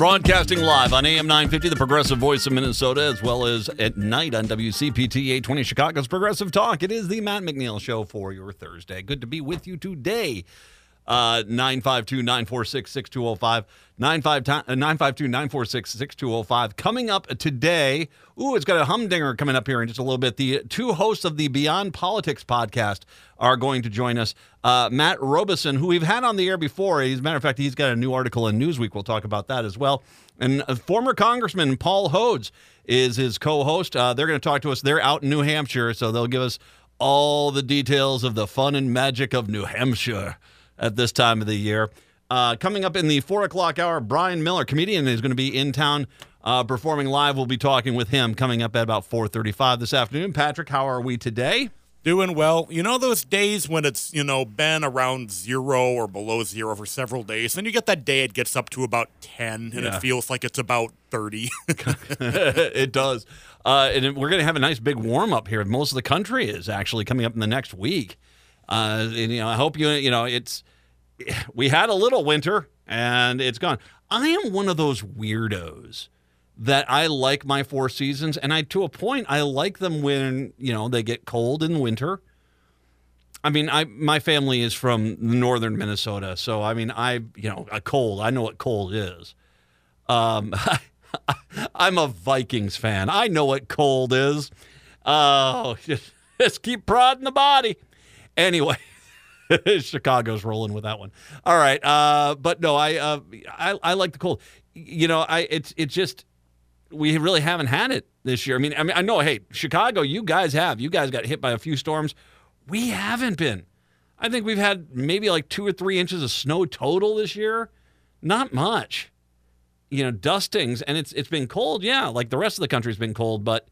Broadcasting live on AM 950, the progressive voice of Minnesota, as well as at night on WCPT 820 Chicago's Progressive Talk. It is the Matt McNeil Show for your Thursday. Good to be with you today. Uh, 952 946 6205. 952 946 6205. Coming up today, ooh, it's got a humdinger coming up here in just a little bit. The two hosts of the Beyond Politics podcast are going to join us. Uh, Matt Robison, who we've had on the air before, as a matter of fact, he's got a new article in Newsweek. We'll talk about that as well. And uh, former Congressman Paul Hodes is his co host. Uh, they're going to talk to us. They're out in New Hampshire, so they'll give us all the details of the fun and magic of New Hampshire at this time of the year. Uh, coming up in the four o'clock hour, Bryan Miller, comedian, is going to be in town uh, performing live. We'll be talking with him coming up at about four thirty-five this afternoon. Patrick, how are we today? Doing well. You know those days when it's, you know, been around zero or below zero for several days, and you get that day it gets up to about 10 and Yeah. it feels like it's about 30. it does. Uh, and we're going to have a nice big warm up here. Most of the country is actually coming up in the next week. Uh, and, you know, I hope you, you know, it's, we had a little winter and it's gone. I am one of those weirdos that I like my four seasons. And I, to a point, I like them when, you know, they get cold in winter. I mean, I my family is from northern Minnesota, so I mean, I you know, a cold. I know what cold is. Um, I'm a Vikings fan. I know what cold is. Oh, just, just keep prodding the body. Anyway, Chicago's rolling with that one. All right, uh, but no, I, uh, I I like the cold. You know, I it's it's just we really haven't had it this year. I mean, I mean, I know. Hey, Chicago, you guys have. You guys got hit by a few storms. We haven't been. I think we've had maybe like two or three inches of snow total this year. Not much. You know, dustings, and it's it's been cold. Yeah, like the rest of the country's been cold, but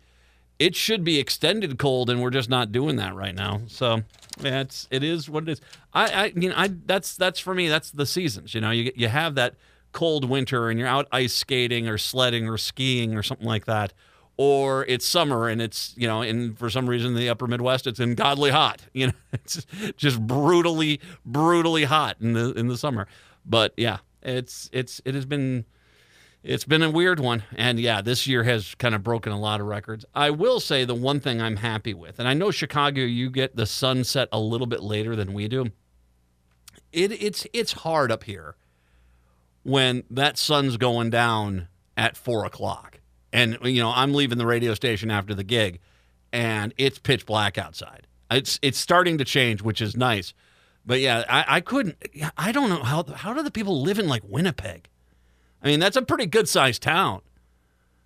it should be extended cold, and we're just not doing that right now. So it's it is what it is. I I know I that's that's for me. That's the seasons. You know, you you have that cold winter, and you're out ice skating or sledding or skiing or something like that. Or it's summer and it's you know, and for some reason the upper Midwest it's ungodly hot. You know, it's just brutally, brutally hot in the in the summer. But yeah, it's it's it has been it's been a weird one. And yeah, this year has kind of broken a lot of records. I will say the one thing I'm happy with, and I know Chicago, you get the sunset a little bit later than we do. It, it's it's hard up here when that sun's going down at four o'clock. And you know, I'm leaving the radio station after the gig and it's pitch black outside. It's it's starting to change, which is nice. But yeah, I, I couldn't I don't know how how do the people live in like Winnipeg? I mean, that's a pretty good sized town.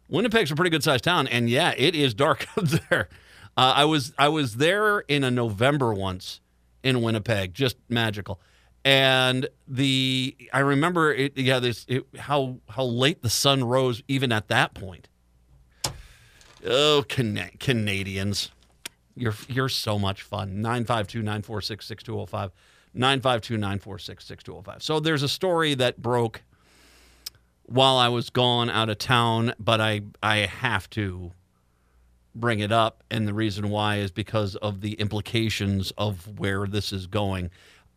Winnipeg's a pretty good sized town, and yeah, it is dark up there. Uh, I was I was there in a November once in Winnipeg, just magical. And the I remember it, yeah, this it, how how late the sun rose even at that point. Oh, Cana- Canadians, you're you're so much fun. 952-946-6205. 952-946-6205. So there's a story that broke while I was gone out of town, but I I have to bring it up, and the reason why is because of the implications of where this is going.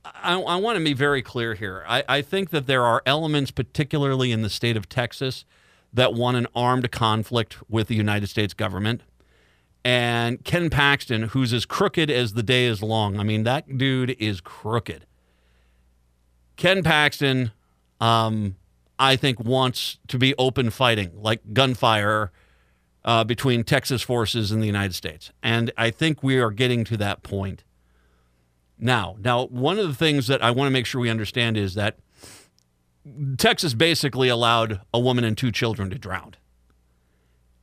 I, I want to be very clear here. I, I think that there are elements, particularly in the state of Texas, that want an armed conflict with the United States government. And Ken Paxton, who's as crooked as the day is long, I mean, that dude is crooked. Ken Paxton, um, I think, wants to be open fighting, like gunfire uh, between Texas forces and the United States. And I think we are getting to that point now. Now, one of the things that I want to make sure we understand is that Texas basically allowed a woman and two children to drown.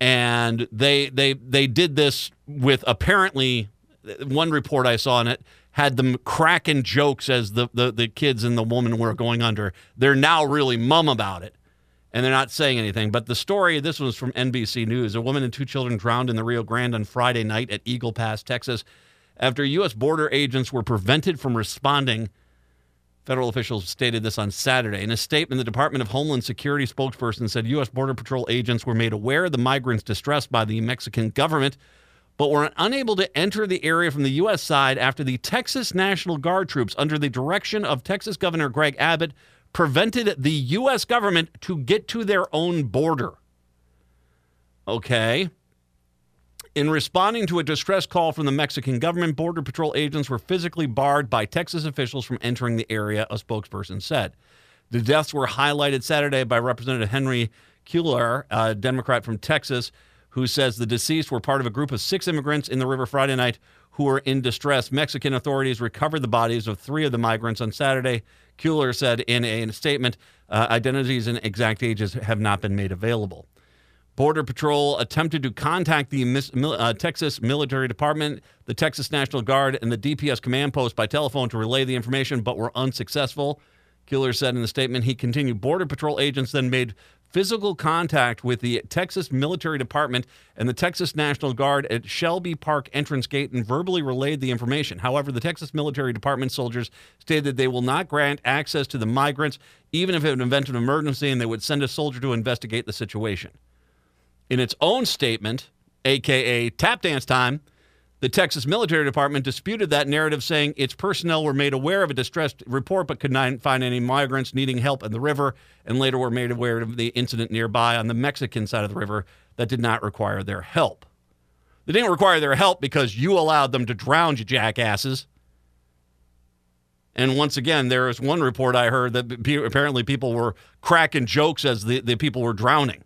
And they they they did this with apparently one report I saw on it had them cracking jokes as the, the, the kids and the woman were going under. They're now really mum about it. and they're not saying anything. But the story, this was from NBC News. A woman and two children drowned in the Rio Grande on Friday night at Eagle Pass, Texas, after U.S. border agents were prevented from responding. Federal officials stated this on Saturday. In a statement, the Department of Homeland Security spokesperson said U.S. Border Patrol agents were made aware of the migrants' distress by the Mexican government, but were unable to enter the area from the U.S. side after the Texas National Guard troops, under the direction of Texas Governor Greg Abbott, prevented the U.S. government to get to their own border. Okay. In responding to a distress call from the Mexican government, Border Patrol agents were physically barred by Texas officials from entering the area, a spokesperson said. The deaths were highlighted Saturday by Representative Henry Cuellar, a Democrat from Texas, who says the deceased were part of a group of six immigrants in the river Friday night who were in distress. Mexican authorities recovered the bodies of three of the migrants on Saturday. Cuellar said in a, in a statement uh, identities and exact ages have not been made available. Border Patrol attempted to contact the uh, Texas Military Department, the Texas National Guard, and the DPS command post by telephone to relay the information, but were unsuccessful. Cuellar said in the statement he continued. Border Patrol agents then made physical contact with the Texas Military Department and the Texas National Guard at Shelby Park entrance gate and verbally relayed the information. However, the Texas Military Department soldiers stated that they will not grant access to the migrants, even if it would invent an emergency, and they would send a soldier to investigate the situation. In its own statement, aka tap dance time, the Texas Military Department disputed that narrative, saying its personnel were made aware of a distressed report but could not find any migrants needing help in the river, and later were made aware of the incident nearby on the Mexican side of the river that did not require their help. They didn't require their help because you allowed them to drown, you jackasses. And once again, there is one report I heard that apparently people were cracking jokes as the, the people were drowning.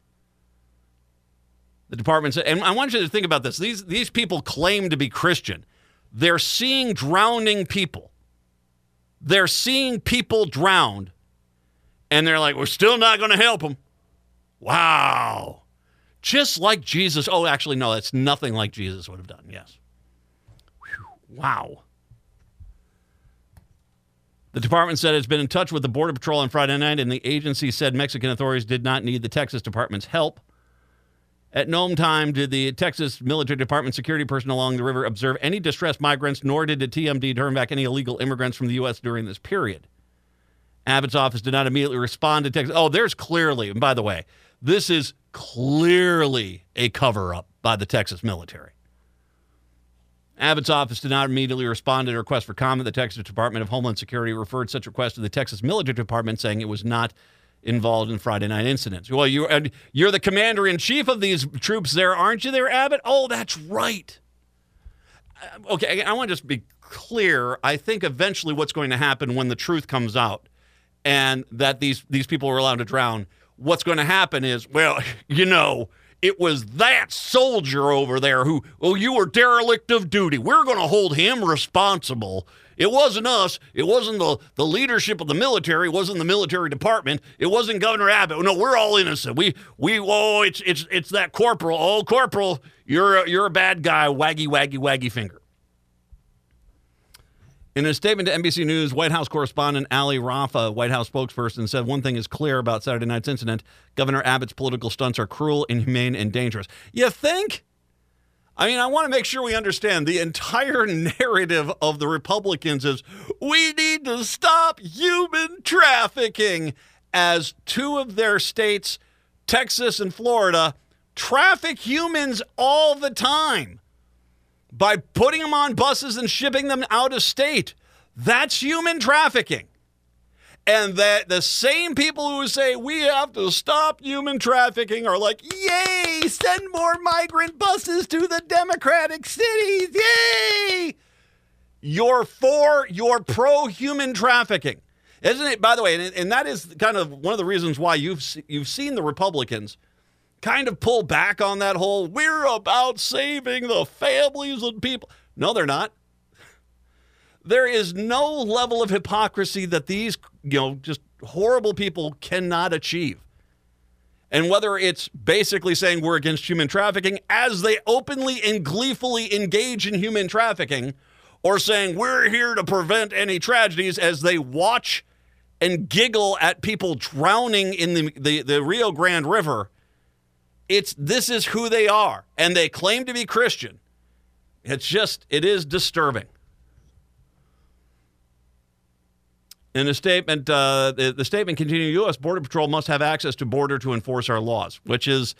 The department said, and I want you to think about this. These, these people claim to be Christian. They're seeing drowning people. They're seeing people drowned, and they're like, we're still not going to help them. Wow. Just like Jesus. Oh, actually, no, that's nothing like Jesus would have done. Yes. Wow. The department said it's been in touch with the Border Patrol on Friday night, and the agency said Mexican authorities did not need the Texas Department's help. At no time did the Texas Military Department security person along the river observe any distressed migrants, nor did the TMD turn back any illegal immigrants from the U.S. during this period. Abbott's office did not immediately respond to Texas. Oh, there's clearly, and by the way, this is clearly a cover up by the Texas military. Abbott's office did not immediately respond to a request for comment. The Texas Department of Homeland Security referred such request to the Texas Military Department, saying it was not involved in Friday night incidents. Well, you you're the commander in chief of these troops there, aren't you there, Abbott? Oh, that's right. Uh, okay, I want to just be clear. I think eventually what's going to happen when the truth comes out and that these these people were allowed to drown, what's going to happen is, well, you know, it was that soldier over there who, oh, you were derelict of duty. We're going to hold him responsible it wasn't us. It wasn't the, the leadership of the military. It wasn't the military department. It wasn't Governor Abbott. No, we're all innocent. We we oh, it's it's it's that corporal. Oh, corporal, you're a, you're a bad guy. Waggy waggy waggy finger. In a statement to NBC News, White House correspondent Ali Rafa, White House spokesperson, said one thing is clear about Saturday night's incident: Governor Abbott's political stunts are cruel, inhumane, and dangerous. You think? I mean, I want to make sure we understand the entire narrative of the Republicans is we need to stop human trafficking as two of their states, Texas and Florida, traffic humans all the time by putting them on buses and shipping them out of state. That's human trafficking and that the same people who say we have to stop human trafficking are like, yay, send more migrant buses to the democratic cities, yay! You're for, you're pro human trafficking. Isn't it, by the way, and, and that is kind of one of the reasons why you've, you've seen the Republicans kind of pull back on that whole, we're about saving the families and people. No, they're not. There is no level of hypocrisy that these, you know, just horrible people cannot achieve. And whether it's basically saying we're against human trafficking as they openly and gleefully engage in human trafficking, or saying we're here to prevent any tragedies as they watch and giggle at people drowning in the, the, the Rio Grande River. It's this is who they are, and they claim to be Christian. It's just it is disturbing. In a statement, uh, the, the statement continued: U.S. Border Patrol must have access to border to enforce our laws, which is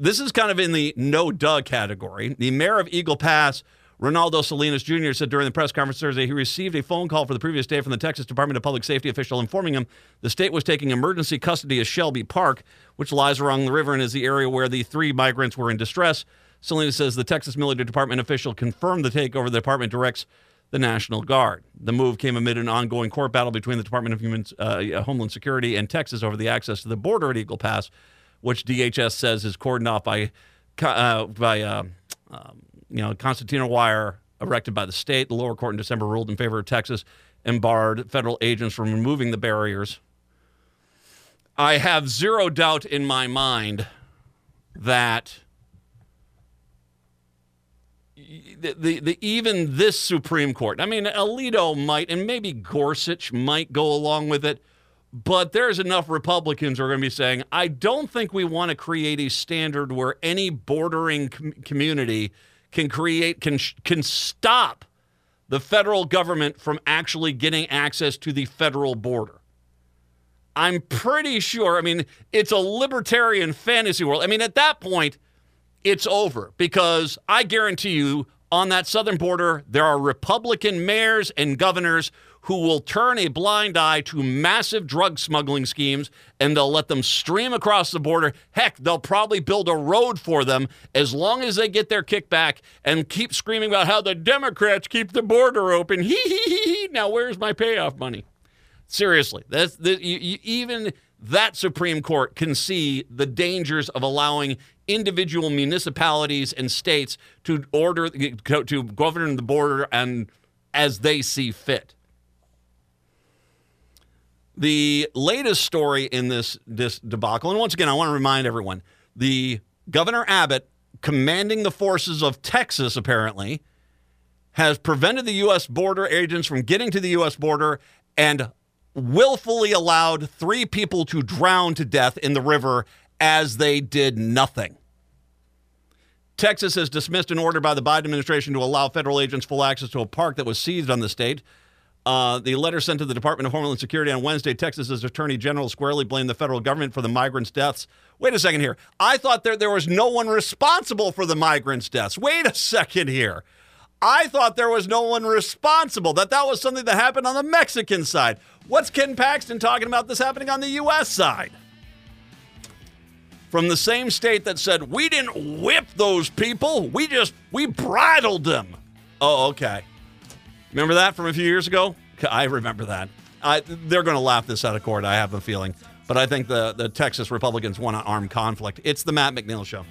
this is kind of in the no duh category. The mayor of Eagle Pass Rolando Salinas Jr. said during the press conference Thursday he received a phone call for the previous day from the Texas Department of Public Safety official informing him the state was taking emergency custody of Shelby Park, which lies along the river and is the area where the three migrants were in distress. Salinas says the Texas Military Department official confirmed the takeover. The department directs the National Guard. The move came amid an ongoing court battle between the Department of Human, uh, Homeland Security and Texas over the access to the border at Eagle Pass, which DHS says is cordoned off by uh, by uh, um, you know concertina wire erected by the state. The lower court in December ruled in favor of Texas and barred federal agents from removing the barriers. I have zero doubt in my mind that the, the, even this Supreme Court, I mean, Alito might, and maybe Gorsuch might go along with it, but there's enough Republicans who are going to be saying, I don't think we want to create a standard where any bordering com- community can create, can, can stop the federal government from actually getting access to the federal border. I'm pretty sure, I mean, it's a libertarian fantasy world. I mean, at that point, it's over because I guarantee you on that southern border, there are Republican mayors and governors who will turn a blind eye to massive drug smuggling schemes and they'll let them stream across the border. Heck, they'll probably build a road for them as long as they get their kickback and keep screaming about how the Democrats keep the border open. Hee hee hee hee. Now, where's my payoff money? Seriously, that's the, you, you, even that Supreme Court can see the dangers of allowing individual municipalities and states to order to govern the border and as they see fit. The latest story in this this debacle, and once again, I want to remind everyone: the Governor Abbott, commanding the forces of Texas, apparently, has prevented the U.S. border agents from getting to the U.S. border and willfully allowed three people to drown to death in the river as they did nothing. Texas has dismissed an order by the Biden administration to allow federal agents full access to a park that was seized on the state. Uh, the letter sent to the Department of Homeland Security on Wednesday, Texas's Attorney General squarely blamed the federal government for the migrants' deaths. Wait a second here. I thought there, there was no one responsible for the migrants' deaths. Wait a second here. I thought there was no one responsible, that that was something that happened on the Mexican side. What's Ken Paxton talking about this happening on the U.S. side? From the same state that said, we didn't whip those people, we just, we bridled them. Oh, okay. Remember that from a few years ago? I remember that. I, they're going to laugh this out of court, I have a feeling. But I think the, the Texas Republicans want an armed conflict. It's the Matt McNeil Show.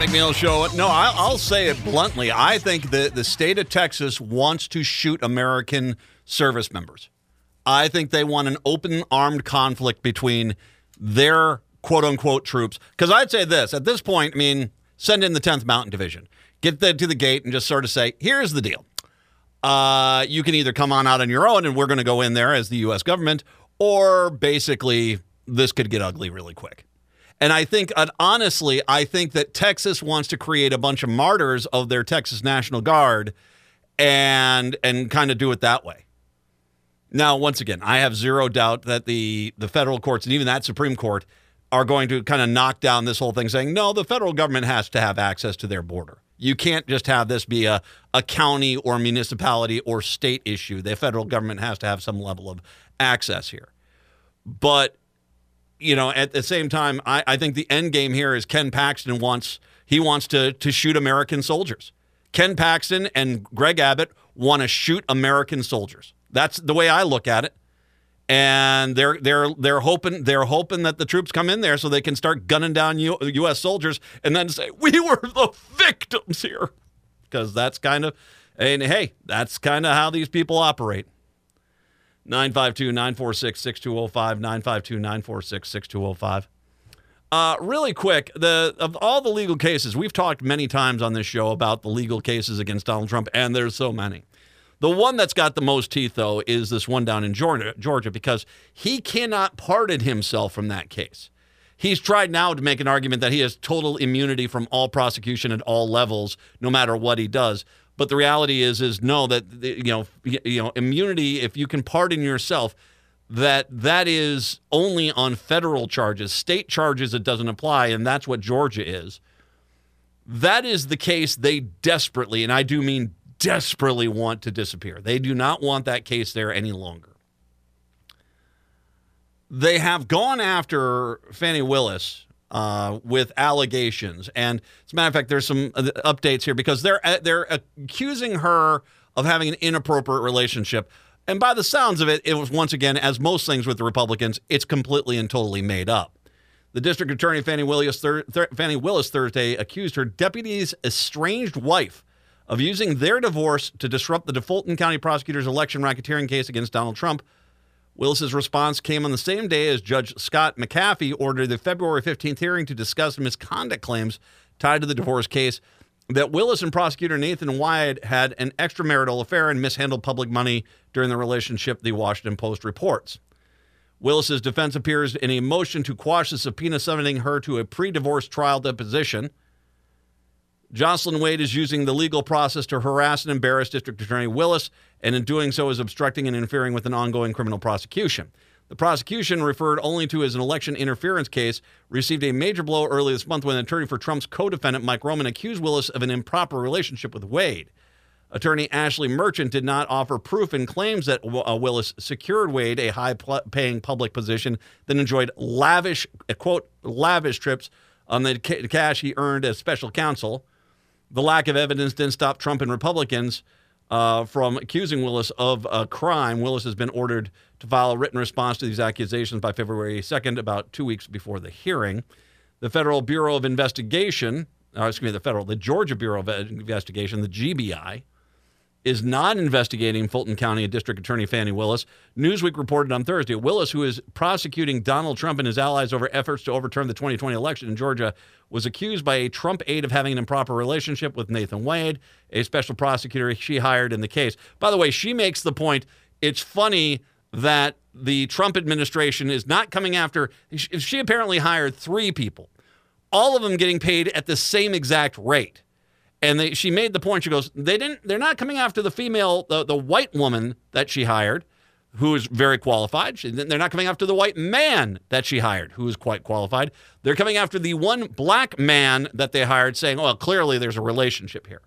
McNeil Show. It. No, I'll say it bluntly. I think that the state of Texas wants to shoot American service members. I think they want an open armed conflict between their quote unquote troops. Because I'd say this at this point, I mean, send in the 10th Mountain Division, get them to the gate and just sort of say, here's the deal. Uh, you can either come on out on your own and we're going to go in there as the U.S. government, or basically this could get ugly really quick. And I think, uh, honestly, I think that Texas wants to create a bunch of martyrs of their Texas National Guard and and kind of do it that way. Now, once again, I have zero doubt that the the federal courts and even that Supreme Court are going to kind of knock down this whole thing, saying no, the federal government has to have access to their border. You can't just have this be a, a county or municipality or state issue. The federal government has to have some level of access here. But you know, at the same time, I, I think the end game here is Ken Paxton wants he wants to to shoot American soldiers. Ken Paxton and Greg Abbott want to shoot American soldiers. That's the way I look at it. And they're they're they're hoping they're hoping that the troops come in there so they can start gunning down U, U.S. soldiers and then say we were the victims here, because that's kind of and hey, that's kind of how these people operate. 952 946 6205. 952 946 6205. Uh, really quick, the of all the legal cases we've talked many times on this show about the legal cases against Donald Trump, and there's so many. The one that's got the most teeth, though, is this one down in Georgia, Georgia, because he cannot pardon himself from that case. He's tried now to make an argument that he has total immunity from all prosecution at all levels, no matter what he does. But the reality is, is no, that you know, you know, immunity. If you can pardon yourself, that that is only on federal charges. State charges it doesn't apply, and that's what Georgia is. That is the case they desperately, and I do mean desperately want to disappear. They do not want that case there any longer. They have gone after Fani Willis uh, with allegations, and as a matter of fact, there's some uh, updates here because they're uh, they're accusing her of having an inappropriate relationship and by the sounds of it, it was once again, as most things with the Republicans, it's completely and totally made up. The district attorney, Fani Willis, Thur- Fani Willis Thursday accused her deputy's estranged wife of using their divorce to disrupt the Fulton County prosecutor's election racketeering case against Donald Trump. Willis's response came on the same day as Judge Scott McAfee ordered the February 15th hearing to discuss misconduct claims tied to the divorce case that Willis and prosecutor Nathan Wade had an extramarital affair and mishandled public money during the relationship, the Washington Post reports. Willis's defense appears in a motion to quash the subpoena summoning her to a pre divorce trial deposition. Jocelyn Wade is using the legal process to harass and embarrass District Attorney Willis, and in doing so is obstructing and interfering with an ongoing criminal prosecution. The prosecution, referred only to as an election interference case, received a major blow early this month when an attorney for Trump's co defendant, Mike Roman, accused Willis of an improper relationship with Wade. Attorney Ashley Merchant did not offer proof and claims that uh, Willis secured Wade a high paying public position, then enjoyed lavish, quote, lavish trips on the cash he earned as special counsel. The lack of evidence didn't stop Trump and Republicans uh, from accusing Willis of a crime. Willis has been ordered to file a written response to these accusations by February 2nd, about two weeks before the hearing. The Federal Bureau of Investigation, uh, excuse me, the Federal, the Georgia Bureau of Investigation, the GBI, is not investigating Fulton County District Attorney Fani Willis. Newsweek reported on Thursday Willis, who is prosecuting Donald Trump and his allies over efforts to overturn the 2020 election in Georgia, was accused by a Trump aide of having an improper relationship with Nathan Wade, a special prosecutor she hired in the case. By the way, she makes the point it's funny that the Trump administration is not coming after. She apparently hired three people, all of them getting paid at the same exact rate. And they, she made the point. She goes, they didn't. They're not coming after the female, the, the white woman that she hired, who is very qualified. She, they're not coming after the white man that she hired, who is quite qualified. They're coming after the one black man that they hired, saying, "Well, clearly there's a relationship here."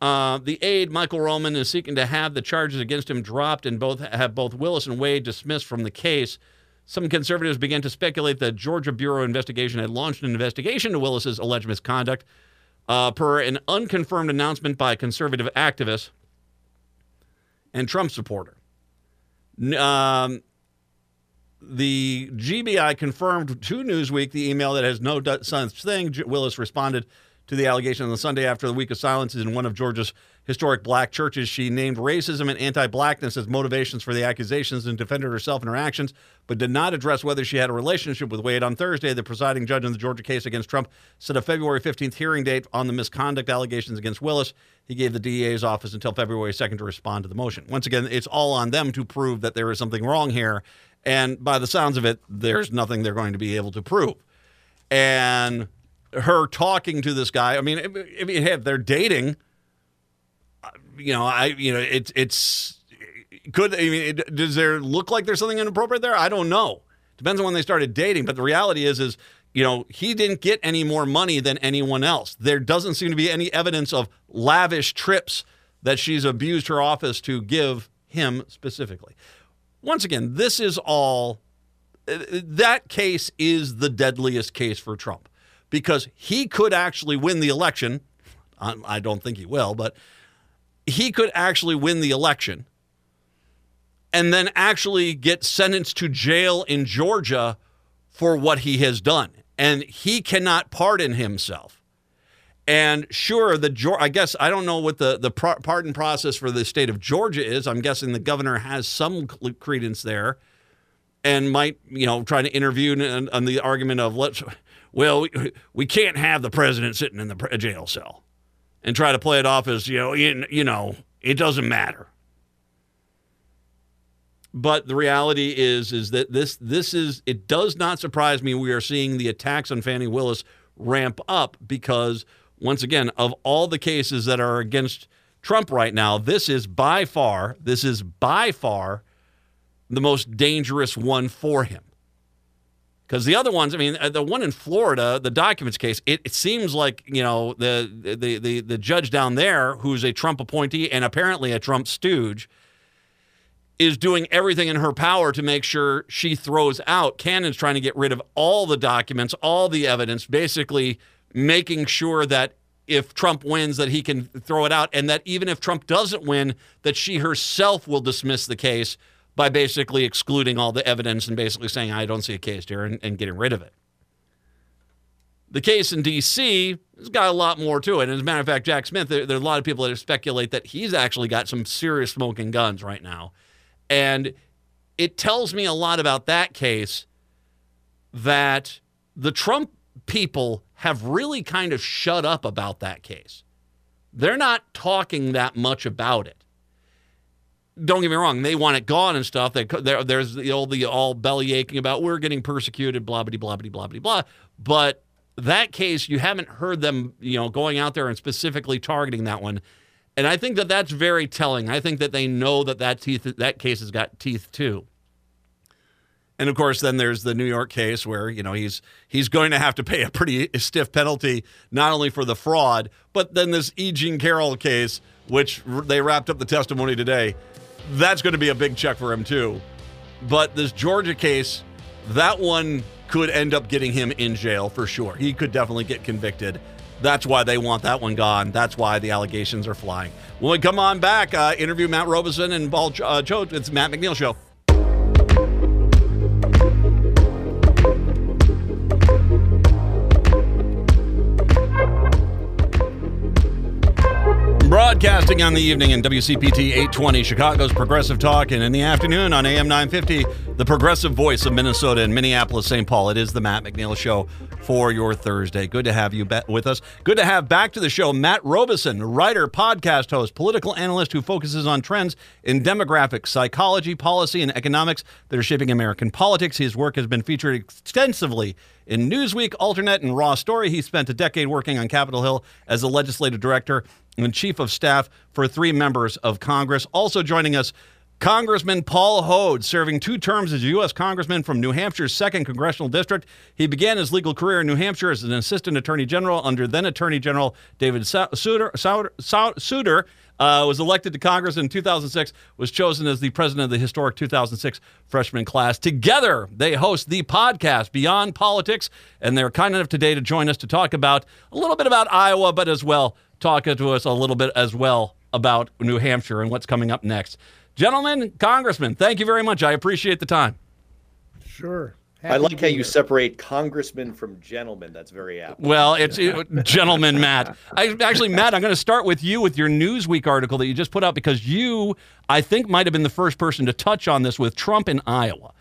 Uh, the aide, Michael Roman, is seeking to have the charges against him dropped and both have both Willis and Wade dismissed from the case. Some conservatives began to speculate that Georgia Bureau Investigation had launched an investigation into Willis's alleged misconduct, uh, per an unconfirmed announcement by a conservative activist and Trump supporter. Um, the GBI confirmed to Newsweek the email that has no such thing. Willis responded to the allegation on the Sunday after the week of silence in one of Georgia's historic black churches. She named racism and anti blackness as motivations for the accusations and defended herself in her actions, but did not address whether she had a relationship with Wade. On Thursday, the presiding judge in the Georgia case against Trump set a February 15th hearing date on the misconduct allegations against Willis. He gave the DEA's office until February 2nd to respond to the motion. Once again, it's all on them to prove that there is something wrong here. And by the sounds of it, there's nothing they're going to be able to prove. And her talking to this guy. I mean, I mean, they're dating. You know, I you know it's it's could I mean it, does there look like there's something inappropriate there? I don't know. Depends on when they started dating, but the reality is is you know he didn't get any more money than anyone else. There doesn't seem to be any evidence of lavish trips that she's abused her office to give him specifically. Once again, this is all that case is the deadliest case for Trump because he could actually win the election. I don't think he will, but he could actually win the election and then actually get sentenced to jail in Georgia for what he has done. And he cannot pardon himself. And sure, the I guess I don't know what the the pardon process for the state of Georgia is. I'm guessing the governor has some credence there and might, you know, try to interview on, on the argument of let's, well, we, we can't have the president sitting in the jail cell and try to play it off as, you know, you, you know, it doesn't matter. But the reality is, is that this this is it does not surprise me. We are seeing the attacks on Fani Willis ramp up because once again, of all the cases that are against Trump right now, this is by far, this is by far the most dangerous one for him. Because the other ones, I mean, uh, the one in Florida, the documents case, it, it, seems like you know the, the the the judge down there, who's a Trump appointee and apparently a Trump stooge, is doing everything in her power to make sure she throws out. Cannon's trying to get rid of all the documents, all the evidence, basically making sure that if Trump wins that he can throw it out and that even if Trump doesn't win that she herself will dismiss the case by basically excluding all the evidence and basically saying I don't see a case here and, and getting rid of it. The case in D.C. has got a lot more to it. And as a matter of fact, Jack Smith, there, there are a lot of people that speculate that he's actually got some serious smoking guns right now and it tells me a lot about that case that the Trump people have really kind of shut up about that case. They're not talking that much about it. Don't get me wrong; they want it gone and stuff. They, there's the old, the all belly aching about we're getting persecuted, blah blah blah blah blah blah. But that case, you haven't heard them, you know, going out there and specifically targeting that one. And I think that that's very telling. I think that they know that that teeth that case has got teeth too. And of course, then there's the New York case where you know he's he's going to have to pay a pretty stiff penalty not only for the fraud, but then this E. Jean Carroll case, which they wrapped up the testimony today. That's going to be a big check for him too. But this Georgia case, that one could end up getting him in jail for sure. He could definitely get convicted. That's why they want that one gone. That's why the allegations are flying. When we come on back, uh, interview Matt Robison and Paul uh, Choate. It's Matt McNeil Show. Broadcasting on the evening in WCPT 820, Chicago's Progressive Talk, and in the afternoon on AM 950, the progressive voice of Minnesota and Minneapolis, St. Paul. It is the Matt McNeil Show for your Thursday. Good to have you with us. Good to have back to the show Matt Robison, writer, podcast host, political analyst who focuses on trends in demographics, psychology, policy, and economics that are shaping American politics. His work has been featured extensively in Newsweek, AlterNet, and Raw Story. He spent a decade working on Capitol Hill as a legislative director and chief of staff for three members of Congress. Also joining us, Congressman Paul Hodes, serving two terms as a U.S. Congressman from New Hampshire's 2nd Congressional District. He began his legal career in New Hampshire as an assistant attorney general under then Attorney General David Souter. Souter uh, was elected to Congress in 2006, was chosen as the president of the historic 2006 freshman class. Together, they host the podcast Beyond Politics, and they're kind enough today to join us to talk about a little bit about Iowa, but as well talk to us a little bit as well about New Hampshire and what's coming up next. Gentlemen, Congressman, thank you very much. I appreciate the time. Sure. Happy I like how you here. separate congressman from gentleman. That's very apt. Well, it's it, gentleman, Matt. I, actually, Matt, I'm going to start with you with your Newsweek article that you just put out because you, I think, might have been the first person to touch on this with Trump in Iowa,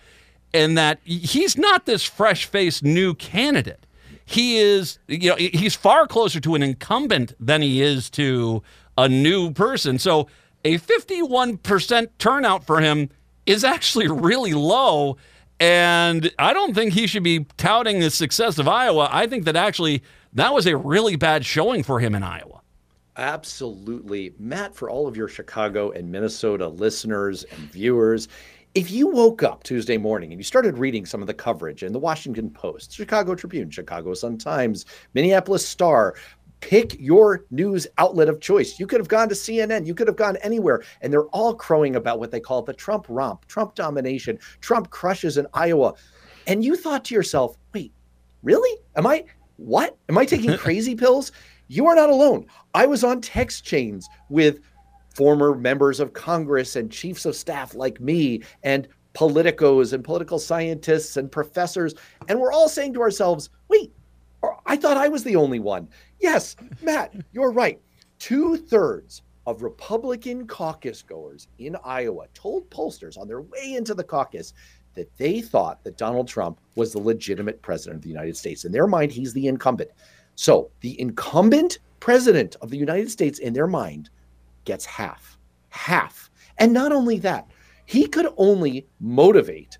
and that he's not this fresh-faced new candidate he is, you know, he's far closer to an incumbent than he is to a new person. So a 51% turnout for him is actually really low. And I don't think he should be touting the success of Iowa. I think that actually that was a really bad showing for him in Iowa. Absolutely. Matt, for all of your Chicago and Minnesota listeners and viewers, if you woke up Tuesday morning and you started reading some of the coverage in the Washington Post, Chicago Tribune, Chicago Sun Times, Minneapolis Star, pick your news outlet of choice. You could have gone to CNN, you could have gone anywhere, and they're all crowing about what they call the Trump romp, Trump domination, Trump crushes in Iowa. And you thought to yourself, wait, really? Am I what? Am I taking crazy pills? You are not alone. I was on text chains with former members of Congress and chiefs of staff like me and politicos and political scientists and professors. And we're all saying to ourselves, wait, I thought I was the only one. Yes, Matt, you're right. Two thirds of Republican caucus goers in Iowa told pollsters on their way into the caucus that they thought that Donald Trump was the legitimate president of the United States. In their mind, he's the incumbent. So the incumbent president of the United States, in their mind, gets half. Half. And not only that, he could only motivate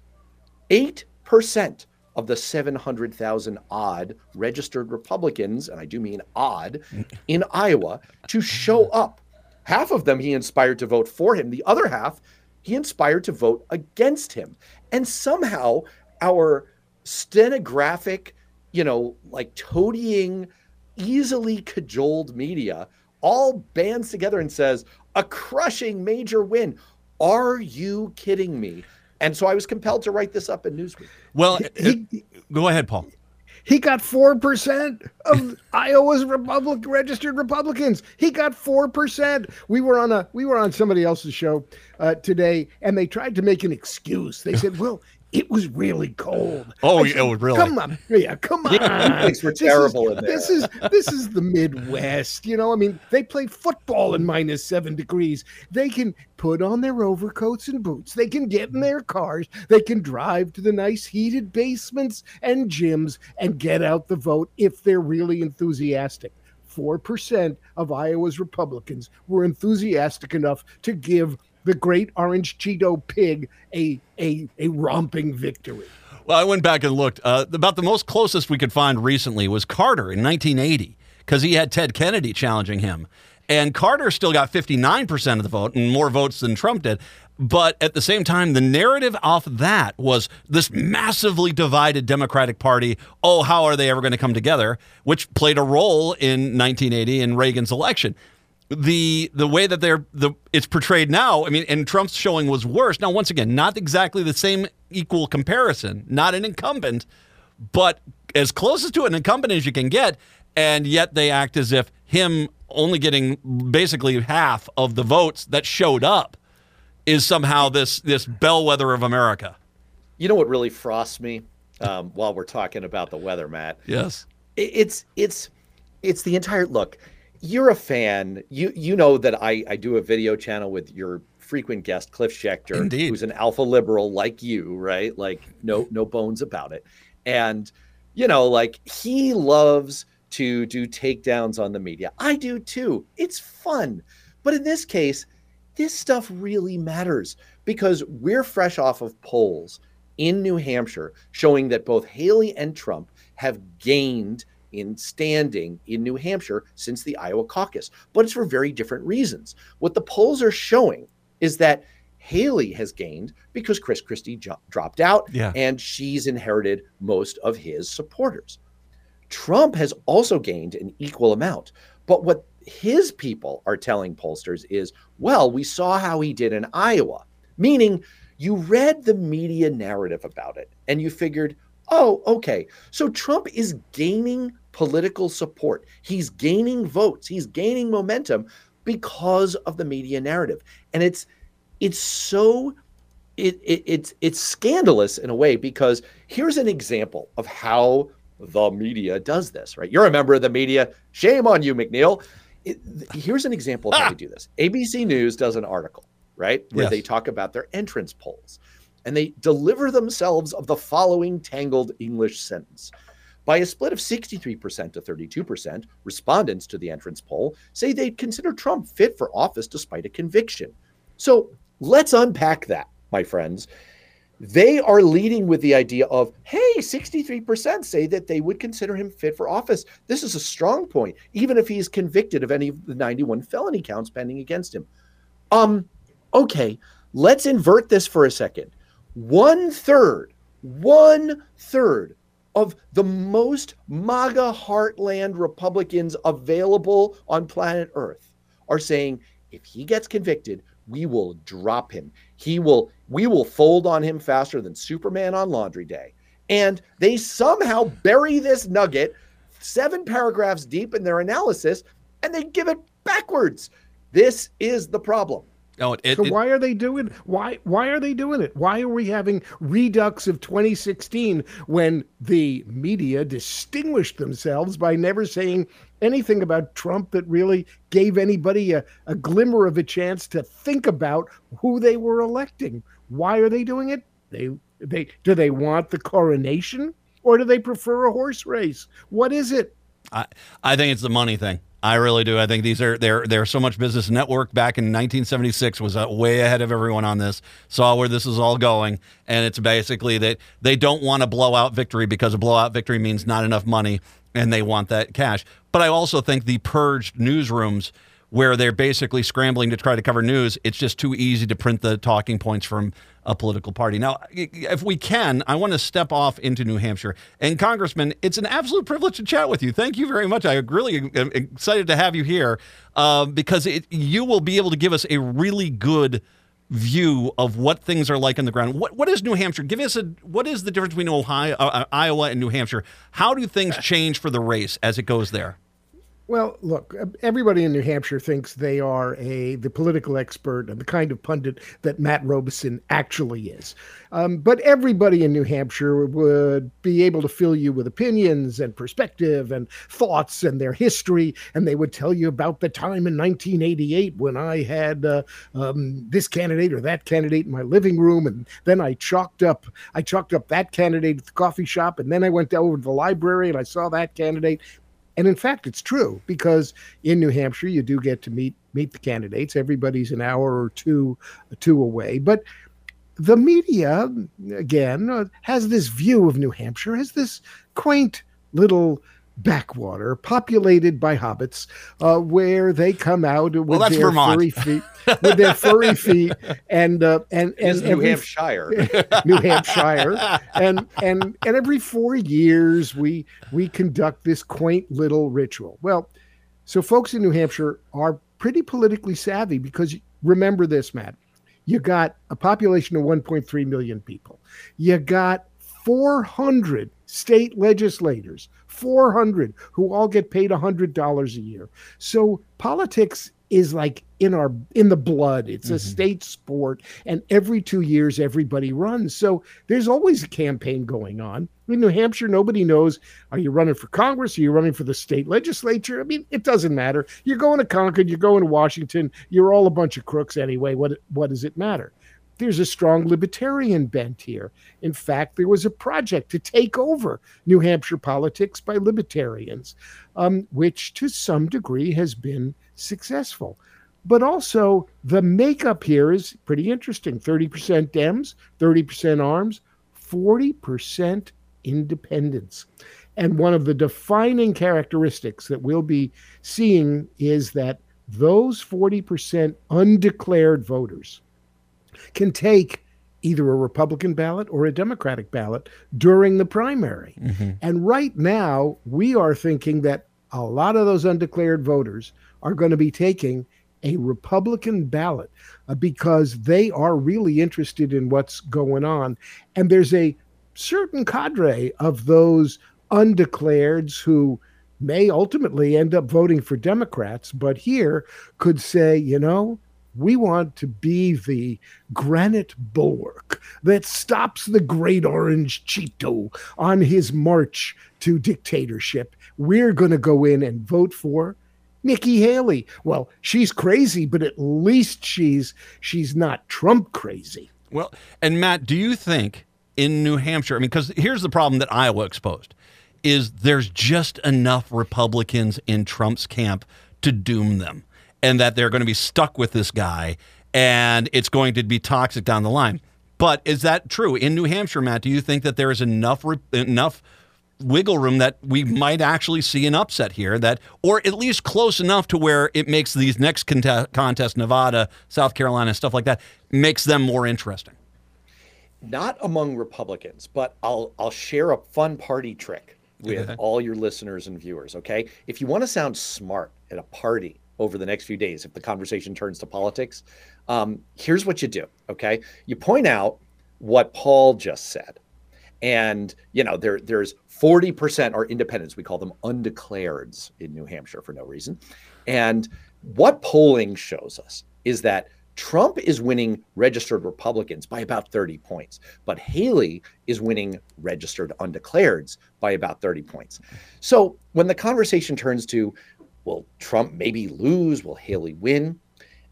8% of the 700,000 odd registered Republicans, and I do mean odd, in Iowa to show up. Half of them he inspired to vote for him, the other half he inspired to vote against him. And somehow our stenographic, you know, like toadying, easily cajoled media all bands together and says, a crushing major win. Are you kidding me? And so I was compelled to write this up in Newsweek. Well, he, it, go ahead, Paul. He got 4% of Iowa's Republic registered Republicans. He got 4%. We were on a we were on somebody else's show uh, today and they tried to make an excuse. They said, "Well, it was really cold. Oh, said, oh, really? Come on, yeah, come on. Things were terrible is, in there. This is this is the Midwest. You know, I mean, they play football in minus seven degrees. They can put on their overcoats and boots. They can get in mm. their cars. They can drive to the nice heated basements and gyms and get out the vote if they're really enthusiastic. 4% of Iowa's Republicans were enthusiastic enough to give the great orange Cheeto pig a a a romping victory. Well, I went back and looked. Uh, about the most closest we could find recently was Carter in 1980 because he had Ted Kennedy challenging him. And Carter still got 59% of the vote and more votes than Trump did. But at the same time, the narrative off that was this massively divided Democratic Party. Oh, how are they ever going to come together? Which played a role in 1980 in Reagan's election the the way that they're the it's portrayed now. I mean, and Trump's showing was worse. Now, once again, not exactly the same equal comparison. Not an incumbent, but as close to an incumbent as you can get. And yet they act as if him only getting basically half of the votes that showed up is somehow this this bellwether of America. You know what really frosts me um, while we're talking about the weather, Matt? Yes, it's it's it's the entire look you're a fan. You you know that I I do a video channel with your frequent guest Cliff Schecter, Indeed. who's an alpha liberal like you, right? Like no no bones about it. And you know, like he loves to do takedowns on the media. I do too. It's fun. But in this case, this stuff really matters because we're fresh off of polls in New Hampshire showing that both Haley and Trump have gained in standing in New Hampshire since the Iowa caucus, but it's for very different reasons. What the polls are showing is that Haley has gained because Chris Christie jo- dropped out yeah. and she's inherited most of his supporters. Trump has also gained an equal amount. But what his people are telling pollsters is, well, we saw how he did in Iowa, meaning you read the media narrative about it and you figured, oh, okay. So Trump is gaining political support. He's gaining votes. He's gaining momentum because of the media narrative. And it's it's so it, it, it's it's scandalous in a way because here's an example of how the media does this, right? You're a member of the media. Shame on you, McNeil. It, here's an example of how they ah! do this. ABC News does an article, right, where Yes. they talk about their entrance polls, and they deliver themselves of the following tangled English sentence. By a split of 63% to 32%, respondents to the entrance poll say they'd consider Trump fit for office despite a conviction. So let's unpack that, my friends. They are leading with the idea of, hey, 63% say that they would consider him fit for office. This is a strong point, even if he is convicted of any of the 91 felony counts pending against him. Um, okay, let's invert this for a second. One third, one third of the most MAGA heartland Republicans available on planet Earth are saying if he gets convicted, we will drop him. He will we will fold on him faster than Superman on laundry day. And they somehow bury this nugget seven paragraphs deep in their analysis and they give it backwards. This is the problem. Oh, it, So it- why are they doing why why are they doing it? Why are we having redux of 2016 when the media distinguished themselves by never saying anything about Trump that really gave anybody a, a glimmer of a chance to think about who they were electing? Why are they doing it? They They do they want the coronation or do they prefer a horse race? What is it? I, I think it's the money thing. I really do. I think these are they're they're so much business network back in 1976 was uh, way ahead of everyone on this. Saw where this is all going, and it's basically that they don't want a blowout victory because a blowout victory means not enough money, and they want that cash. But I also think the purged newsrooms where they're basically scrambling to try to cover news, it's just too easy to print the talking points from a political party. Now, if we can, I want to step off into New Hampshire. And Congressman, it's an absolute privilege to chat with you. Thank you very much. I really am excited to have you here uh, because it, you will be able to give us a really good view of what things are like on the ground. What what is New Hampshire? Give us a what is the difference between Ohio, uh, Iowa, and New Hampshire? How do things change for the race as it goes there? Well, look, everybody in New Hampshire thinks they are a the political expert and the kind of pundit that Matt Robison actually is. Um, but everybody in New Hampshire would be able to fill you with opinions and perspective and thoughts and their history, and they would tell you about the time in 1988 when I had uh, um, this candidate or that candidate in my living room, and then I chalked up I chalked up that candidate at the coffee shop, and then I went over to the library and I saw that candidate. And in fact, it's true because in New Hampshire, you do get to meet meet the candidates. Everybody's an hour or two two away, but the media again uh, has this view of New Hampshire as this quaint little backwater populated by hobbits uh, where they come out with well, their Vermont. furry feet with their furry feet and uh, and and New every- Hampshire. New Hampshire, and and and every four years we we conduct this quaint little ritual. Well, so folks in New Hampshire are pretty politically savvy because remember this, Matt. You got a population of 1.3 million people. You got 400 state legislators, 400 who all get paid $100 a year. So politics is like in our in the blood. It's a mm-hmm. state sport and every 2 years everybody runs. So there's always a campaign going on. In new hampshire nobody knows are you running for congress? Are you running for the state legislature? I mean it doesn't matter. You're going to concord you're going to washington. You're all a bunch of crooks anyway. What what does it matter there's a strong libertarian bent here. In fact, there was a project to take over New Hampshire politics by libertarians, um, which to some degree has been successful. But also, the makeup here is pretty interesting 30% Dems, 30% Arms, 40% independents. And one of the defining characteristics that we'll be seeing is that those 40% undeclared voters can take either a Republican ballot or a Democratic ballot during the primary. And right now, we are thinking that a lot of those undeclared voters are going to be taking a Republican ballot uh, because they are really interested in what's going on. And there's a certain cadre of those undeclareds who may ultimately end up voting for Democrats, but here could say, you know, we want to be the granite bulwark that stops the great orange Cheeto on his march to dictatorship. We're going to go in and vote for Nikki Haley. Well, she's crazy, but at least she's she's not Trump crazy. Well, and Matt, do you think in New Hampshire? I mean, because here's the problem that Iowa exposed: is there's just enough Republicans in Trump's camp to doom them, and that they're going to be stuck with this guy, and it's going to be toxic down the line. But is that true in New Hampshire, Matt? Do you think that there is enough re- enough wiggle room that we might actually see an upset here that or at least close enough to where it makes these next conte- contest Nevada, South Carolina, stuff like that makes them more interesting. not among Republicans, but I'll I'll share a fun party trick with all your listeners and viewers. Okay, if you want to sound smart at a party over the next few days, if the conversation turns to politics, um, here's what you do. Okay, you point out what Paul just said, and you know there there's 40% are independents. We call them undeclareds in New Hampshire for no reason, and what polling shows us is that Trump is winning registered Republicans by about 30 points, but Haley is winning registered undeclareds by about 30 points. So when the conversation turns to, will Trump maybe lose? Will Haley win?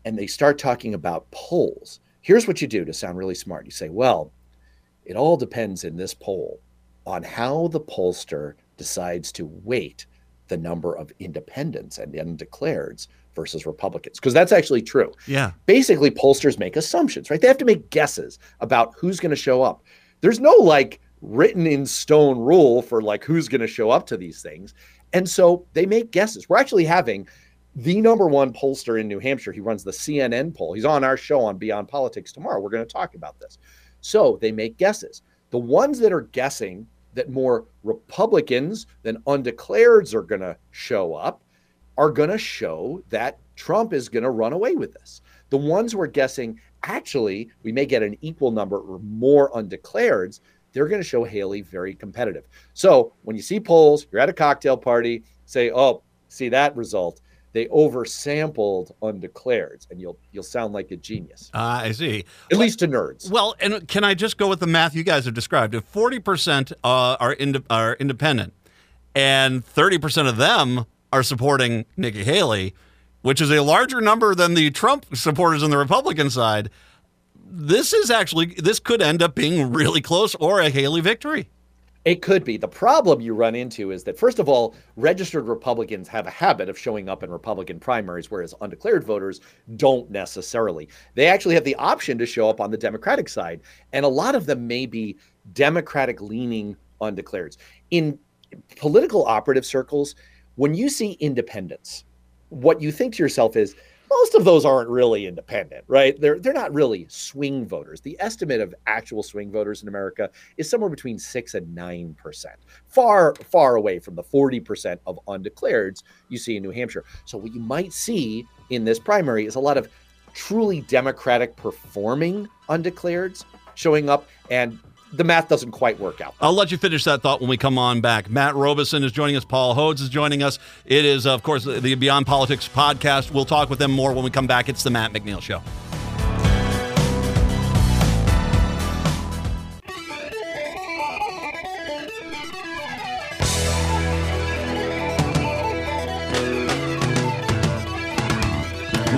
And they start talking about polls. Here's what you do to sound really smart. You say, well, It all depends in this poll on how the pollster decides to weight the number of independents and undeclareds versus Republicans, because that's actually true. Yeah. Basically, pollsters make assumptions, right? They have to make guesses about who's going to show up. There's no like written in stone rule for like who's going to show up to these things. And so they make guesses. We're actually having the number one pollster in New Hampshire. He runs the CNN poll. He's on our show on Beyond Politics tomorrow. We're going to talk about this. So they make guesses. The ones that are guessing that more Republicans than undeclareds are going to show up are going to show that Trump is going to run away with this. The ones we're guessing, actually, we may get an equal number or more undeclareds, they're going to show Haley very competitive. So when you see polls, you're at a cocktail party, say, oh, see that result they oversampled undeclareds, and you'll you'll sound like a genius. Uh, I see. At least to nerds. Well, and can I just go with the math you guys have described? If forty percent uh, are ind- are independent, and thirty percent of them are supporting Nikki Haley, which is a larger number than the Trump supporters on the Republican side, this is actually this could end up being really close or a Haley victory. It could be. The problem you run into is that, first of all, registered Republicans have a habit of showing up in Republican primaries, whereas undeclared voters don't necessarily. They actually have the option to show up on the Democratic side, and a lot of them may be Democratic leaning undeclareds. In political operative circles, when you see independents, what you think to yourself is, most of those aren't really independent, right? They're they're not really swing voters. The estimate of actual swing voters in America is somewhere between six and nine percent, far far away from the forty percent of undeclareds you see in New Hampshire. So what you might see in this primary is a lot of truly democratic performing undeclareds showing up and the math doesn't quite work out. I'll let you finish that thought when we come on back. Matt Robison is joining us. Paul Hodes is joining us. It is, of course, the Beyond Politics podcast. We'll talk with them more when we come back. It's the Matt McNeil Show.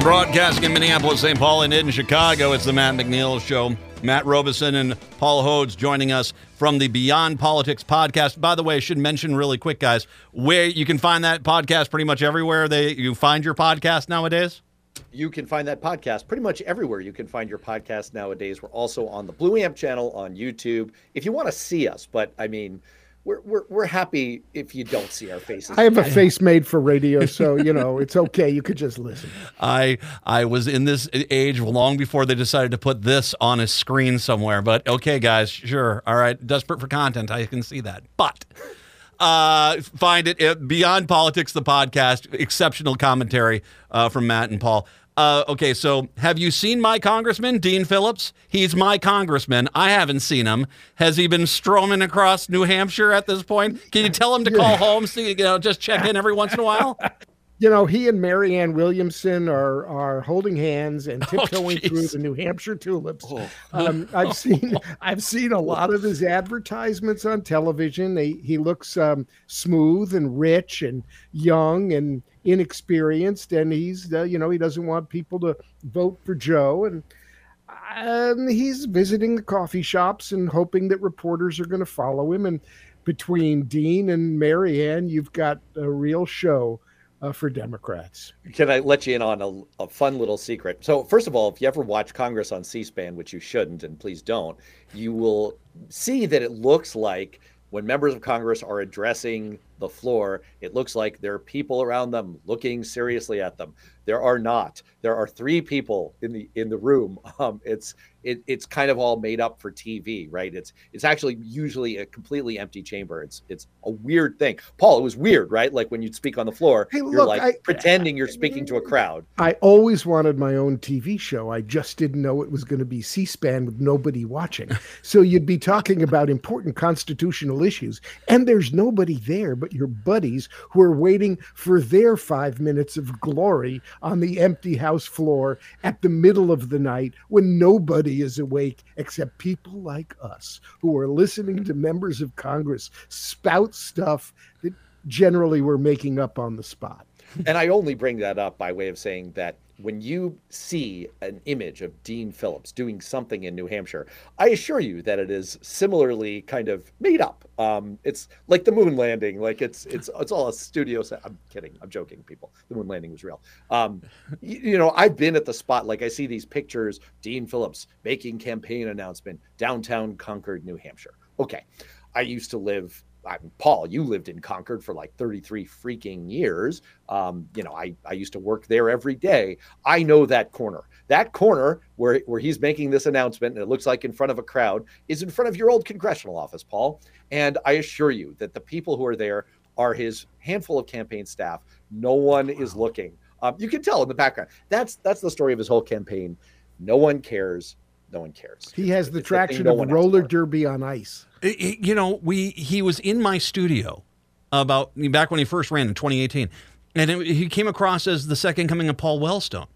Broadcasting in Minneapolis, St. Paul, and in Chicago, it's the Matt McNeil Show. Matt Robison and Paul Hodes joining us from the Beyond Politics podcast. By the way, I should mention really quick, guys, where you can find that podcast pretty much everywhere they you find your podcast nowadays. You can find that podcast pretty much everywhere you can find your podcast nowadays. We're also on the Blue Amp channel on YouTube. If you want to see us, but I mean, we're, we're, we're happy if you don't see our faces. I have a face made for radio, so you know it's okay. You could just listen. I I was in this age long before they decided to put this on a screen somewhere. But okay, guys, sure, all right. Desperate for content, I can see that. But uh, find it Beyond Politics, the podcast. Exceptional commentary uh, from Matt and Paul. Uh, okay, so have you seen my congressman, Dean Phillips? He's my congressman. I haven't seen him. Has he been stromming across New Hampshire at this point? Can you tell him to call home? So you know, just check in every once in a while. You know, he and Marianne Williamson are are holding hands and oh, tiptoeing oh, through the New Hampshire tulips. Oh. Um, I've seen I've seen a lot of his advertisements on television. He he looks um, smooth and rich and young and inexperienced, and he's uh, you know he doesn't want people to vote for Joe, and um, he's visiting the coffee shops and hoping that reporters are going to follow him. And between Dean and Marianne, you've got a real show. Uh, for Democrats. Can I let you in on a, a, fun little secret? So, first of all, if you ever watch Congress on C SPAN, which you shouldn't, and please don't, you will see that it looks like when members of Congress are addressing the floor, it looks like there are people around them looking seriously at them. There are not. There are three people in the in the room. Um, it's it, it's kind of all made up for TV, right? It's it's actually usually a completely empty chamber. It's it's a weird thing. Paul, it was weird, right? Like when you'd speak on the floor, hey, you're look, like I, pretending you're speaking to a crowd. I always wanted my own TV show. I just didn't know it was going to be C-SPAN with nobody watching. so you'd be talking about important constitutional issues, and there's nobody there but your buddies who are waiting for their five minutes of glory on the empty house floor at the middle of the night when nobody is awake except people like us who are listening to members of Congress spout stuff that generally we're making up on the spot. and I only bring that up by way of saying that when you see an image of Dean Phillips doing something in New Hampshire, I assure you that it is similarly kind of made up. Um, it's like the moon landing, like it's it's it's all a studio set. I'm kidding. I'm joking, people. The moon landing was real. Um, you, you know, I've been at the spot. Like I see these pictures. Dean Phillips making campaign announcement downtown Concord, New Hampshire. Okay, I used to live I mean, Paul, you lived in Concord for like 33 freaking years. Um, you know, I, I used to work there every day. I know that corner. That corner where, where he's making this announcement, and it looks like in front of a crowd, is in front of your old congressional office, Paul. And I assure you that the people who are there are his handful of campaign staff. No one wow. is looking. Um, you can tell in the background. That's that's the story of his whole campaign. No one cares. No one cares. He has the it's traction the of no roller derby on ice you know, we he was in my studio about back when he first ran in 2018, and it, he came across as the second coming of Paul Wellstone.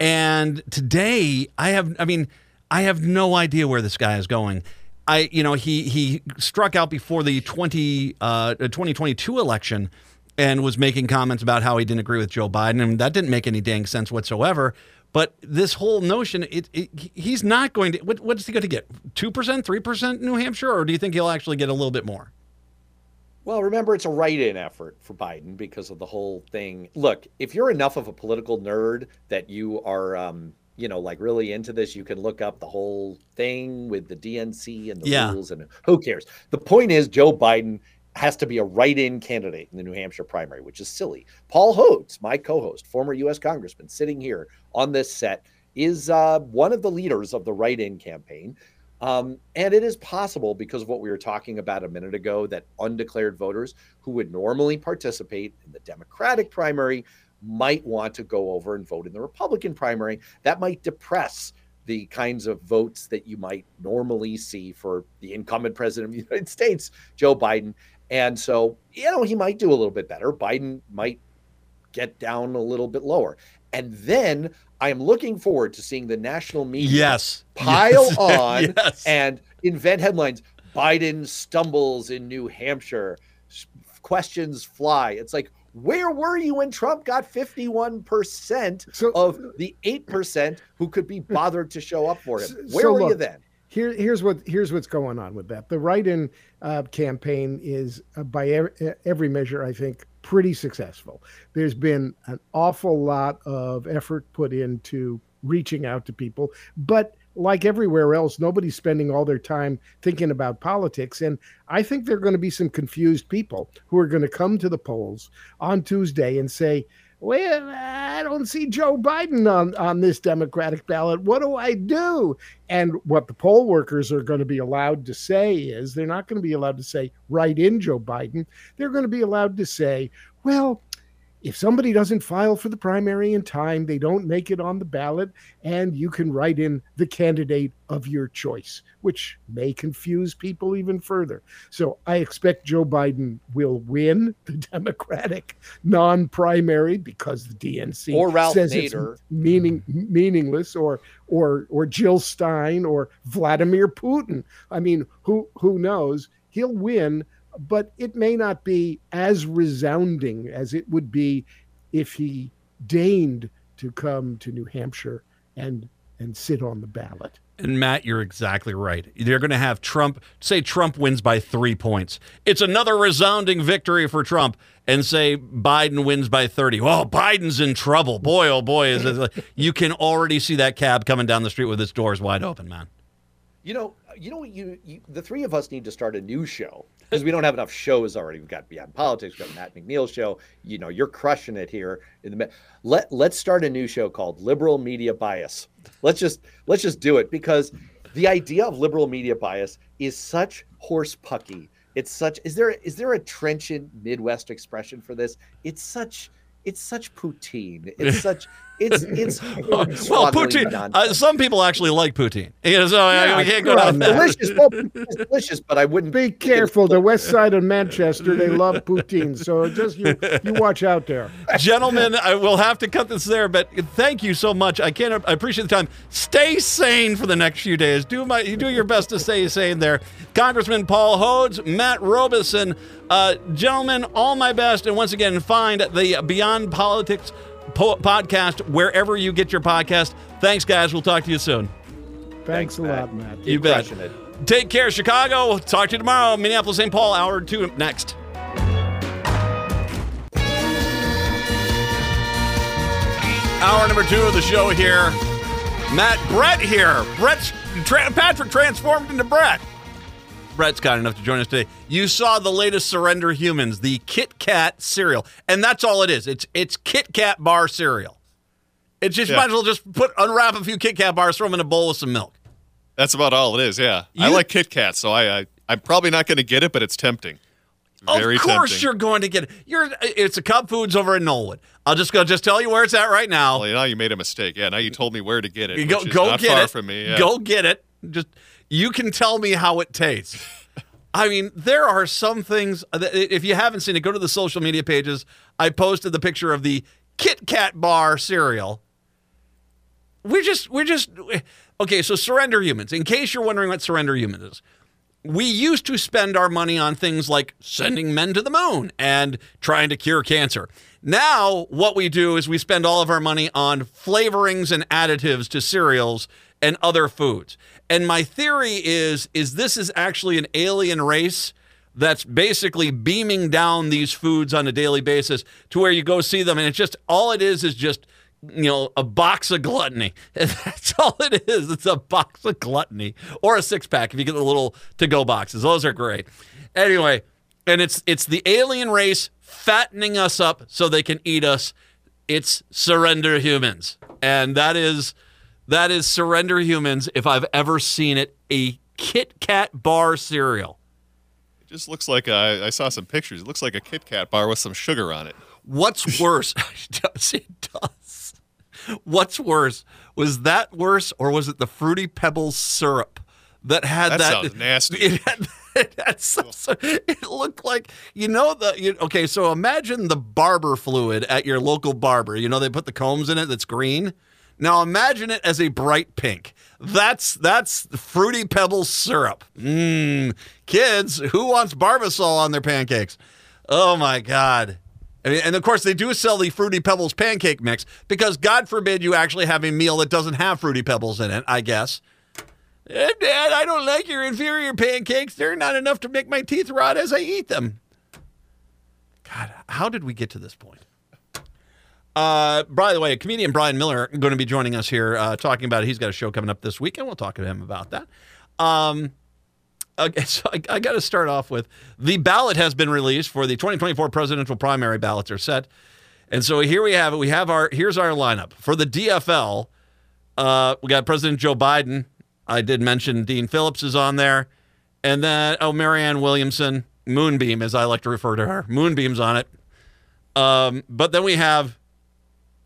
And today, I have, I mean, I have no idea where this guy is going. I, you know, he he struck out before the 20 uh, 2022 election and was making comments about how he didn't agree with Joe Biden, and that didn't make any dang sense whatsoever. But this whole notion, it, it, he's not going to. What, what's he going to get? Two percent, three percent New Hampshire, or do you think he'll actually get a little bit more? Well, remember, it's a write-in effort for Biden because of the whole thing. Look, if you're enough of a political nerd that you are, um, you know, like really into this, you can look up the whole thing with the DNC and the yeah. rules, and who cares? The point is, Joe Biden has to be a write-in candidate in the New Hampshire primary, which is silly. Paul Hodes, my co-host, former U.S. congressman, sitting here on this set, is uh, one of the leaders of the write-in campaign. Um, and it is possible because of what we were talking about a minute ago that undeclared voters who would normally participate in the Democratic primary might want to go over and vote in the Republican primary. That might depress the kinds of votes that you might normally see for the incumbent president of the United States, Joe Biden. And so, you know, he might do a little bit better. Biden might get down a little bit lower. And then I am looking forward to seeing the national media yes. pile yes. on yes. and invent headlines. Biden stumbles in New Hampshire. Questions fly. It's like, where were you when Trump got 51% so, of the 8% who could be bothered to show up for him? Where so were look, you then? Here, here's what here's what's going on with that. The write-in uh, campaign is, uh, by every, every measure, I think, pretty successful. There's been an awful lot of effort put into reaching out to people, but like everywhere else, nobody's spending all their time thinking about politics. And I think there are going to be some confused people who are going to come to the polls on Tuesday and say, well, I don't see Joe Biden on, on this Democratic ballot. What do I do? And what the poll workers are going to be allowed to say is they're not going to be allowed to say, write in Joe Biden. They're going to be allowed to say, well, if somebody doesn't file for the primary in time, they don't make it on the ballot, and you can write in the candidate of your choice, which may confuse people even further. So I expect Joe Biden will win the Democratic non-primary because the DNC or Ralph says Nader. it's meaning meaningless, or or or Jill Stein or Vladimir Putin. I mean, who who knows? He'll win but it may not be as resounding as it would be if he deigned to come to New Hampshire and and sit on the ballot. And Matt, you're exactly right. They're going to have Trump say Trump wins by three points. It's another resounding victory for Trump. And say Biden wins by 30. Well, Biden's in trouble. Boy, oh boy, is it. you can already see that cab coming down the street with its doors wide open, man. You know, you know, you, you the three of us need to start a new show because we don't have enough shows already. We've got Beyond Politics, we've got Matt McNeil show. You know, you're crushing it here. In the let let's start a new show called Liberal Media Bias. Let's just let's just do it because the idea of liberal media bias is such horse pucky. It's such is there is there a trenchant Midwest expression for this? It's such it's such poutine. It's such it's it's well, poutine. Uh, some people actually like poutine. You know, so yeah, I, can't go down delicious. Well, it's delicious, but I wouldn't be careful. The west side of Manchester, they love poutine. So just you you watch out there, gentlemen. I will have to cut this there, but thank you so much. I can't. I appreciate the time. Stay sane for the next few days. Do my do your best to stay sane there, Congressman Paul Hodes, Matt Robison, uh, gentlemen. All my best, and once again, find the Beyond Politics po- podcast wherever you get your podcast. Thanks, guys. We'll talk to you soon. Thanks a lot, Matt. You bet. It. Take care, Chicago. We'll talk to you tomorrow. Minneapolis, St. Paul, hour two next. Hour number two of the show here. Matt Brett here. Brett's tra- Patrick transformed into Brett. Brett's kind enough to join us today. You saw the latest Surrender Humans, the Kit Kat cereal, and that's all it is. It's it's Kit Kat bar cereal. It's just Yeah. might as well just put unwrap a few Kit Kat bars, throw them in a bowl with some milk. That's about all it is. Yeah, I like Kit Kat, so I, I I'm probably not going to get it, but it's tempting. Very of course tempting. you're going to get it. You're it's a Cub Foods over in Knollwood. I'll just go just tell you where it's at right now. Well, now you made a mistake. Yeah, now you told me where to get it. You go go not get far it. from me. Yeah. Go get it. Just you can tell me how it tastes. I mean, there are some things that if you haven't seen it, go to the social media pages. I posted the picture of the Kit Kat bar cereal. We're just we're just okay. So surrender humans. In case you're wondering what surrender humans is, we used to spend our money on things like sending men to the moon and trying to cure cancer. Now, what we do is we spend all of our money on flavorings and additives to cereals and other foods. And my theory is is this is actually an alien race that's basically beaming down these foods on a daily basis to where you go see them and it's just all it is is just you know a box of gluttony. That's all it is. It's a box of gluttony or a six pack if you get the little to go boxes. Those are great. Anyway and it's it's the alien race fattening us up so they can eat us. It's surrender humans. And that is that is surrender humans if i've ever seen it a kit kat bar cereal It just looks like a, I saw some pictures. It looks like a Kit Kat bar with some sugar on it. What's worse? it does. What's worse? Was that worse, or was it the fruity pebbles syrup that had That that? sounds nasty. It had, it had some, so- it looked like you know the you, okay. So imagine the barber fluid at your local barber. You know they put the combs in it that's green. Now imagine it as a bright pink. That's that's fruity pebbles syrup. Mmm. Kids, who wants barbasol on their pancakes? Oh my god. I mean, and of course, they do sell the Fruity Pebbles pancake mix because, God forbid, you actually have a meal that doesn't have Fruity Pebbles in it, I guess. Eh, Dad, I don't like your inferior pancakes. They're not enough to make my teeth rot as I eat them. God, how did we get to this point? Uh, by the way, comedian Bryan Miller going to be joining us here uh, talking about it. He's got a show coming up this weekend. we'll talk to him about that. Um, Okay, so I, I got to start off with the ballot has been released for the 2024 presidential primary ballots are set, and so here we have it. We have our here's our lineup for the DFL. Uh, we got President Joe Biden. I did mention Dean Phillips is on there, and then oh Marianne Williamson, Moonbeam as I like to refer to her, Moonbeam's on it. Um, but then we have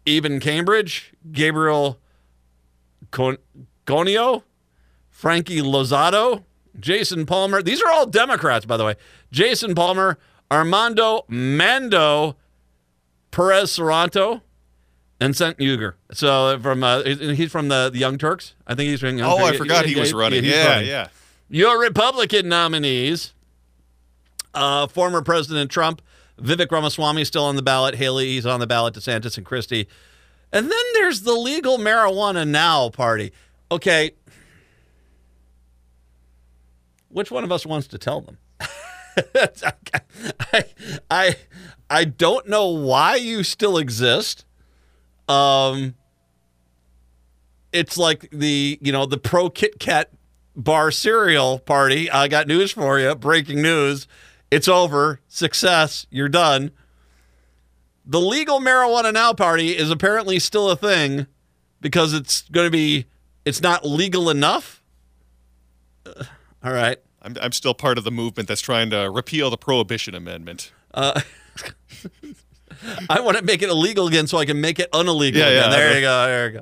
Eban Cambridge, Gabriel Con- Conio, Frankie Lozada. Jason Palmer. These are all Democrats, by the way. Jason Palmer, Armando Mando Perez-Serrato, and Cenk Uygur. So from uh, he's from the, the Young Turks. I think he's from. Young Oh, I forgot he was running. Yeah, running. yeah. Your Republican nominees, uh, former President Trump, Vivek Ramaswamy still on the ballot, Haley he's on the ballot, DeSantis and Christie. And then there's the legal marijuana now party. Okay. Which one of us wants to tell them? I, I, I don't know why you still exist. Um, it's like the you know the pro Kit Kat bar cereal party. I got news for you. Breaking news. It's over. Success. You're done. The legal marijuana now party is apparently still a thing because it's going to be it's not legal enough. Uh, all right. I'm, I'm still part of the movement that's trying to repeal the Prohibition Amendment. I want to make it illegal again so I can make it unillegal Yeah, again. yeah, there you go. There you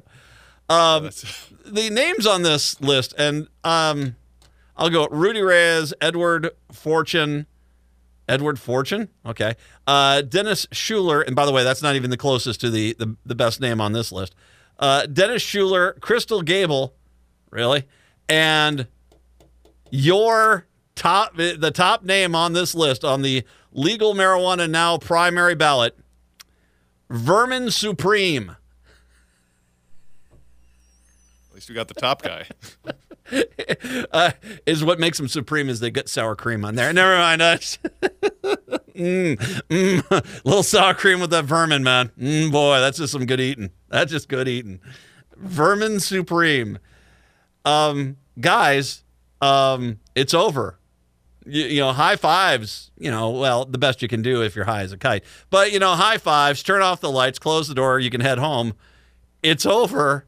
go. Um, the names on this list, and um, I'll go Rudy Reyes, Edward Forchion, Edward Forchion, okay, uh, Dennis Schuller, and by the way, that's not even the closest to the the, the best name on this list. Uh, Dennis Schuller, Krystal Gabel, really, and your top the top name on this list on the legal marijuana now primary ballot Vermin Supreme. At least we got the top guy. uh, is what makes them supreme is they get sour cream on there. Never mind us. mm, mm, little sour cream with that vermin, man. Mm, boy, that's just some good eating. That's just good eating. Vermin supreme. Um, guys, um, it's over. You, you know, high fives. You know, well, the best you can do if you're high as a kite. But you know, high fives. Turn off the lights. Close the door. You can head home. It's over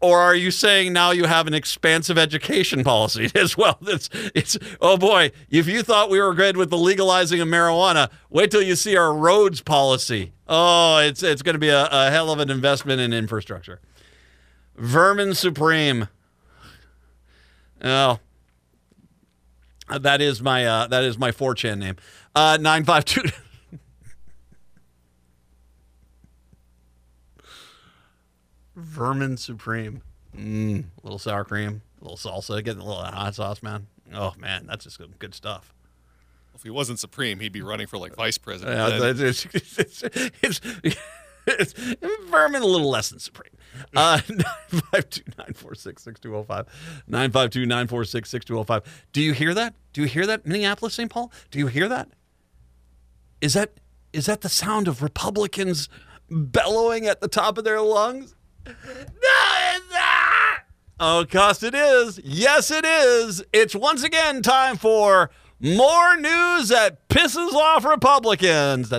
or are you saying now you have an expansive education policy as well? It's, it's oh boy, if you thought we were good with the legalizing of marijuana, wait till you see our roads policy. Oh, it's it's going to be a, a hell of an investment in infrastructure. Vermin Supreme. Oh, that is my uh, that is my 4chan name. Uh, nine five two. Vermin Supreme. Mm, a little sour cream, a little salsa, getting a little hot sauce, man. Oh man, that's just good, good stuff. If he wasn't supreme, he'd be running for like vice president. Yeah, it's, it's, it's, it's, vermin a little less than supreme. Uh, 952-946-6205. 952-946-6205. Do you hear that? Do you hear that, Minneapolis, St. Paul? Do you hear that? Is that is that the sound of Republicans bellowing at the top of their lungs? No, it's not. Oh, cost it is. Yes, it is. It's once again time for more news that pisses off Republicans.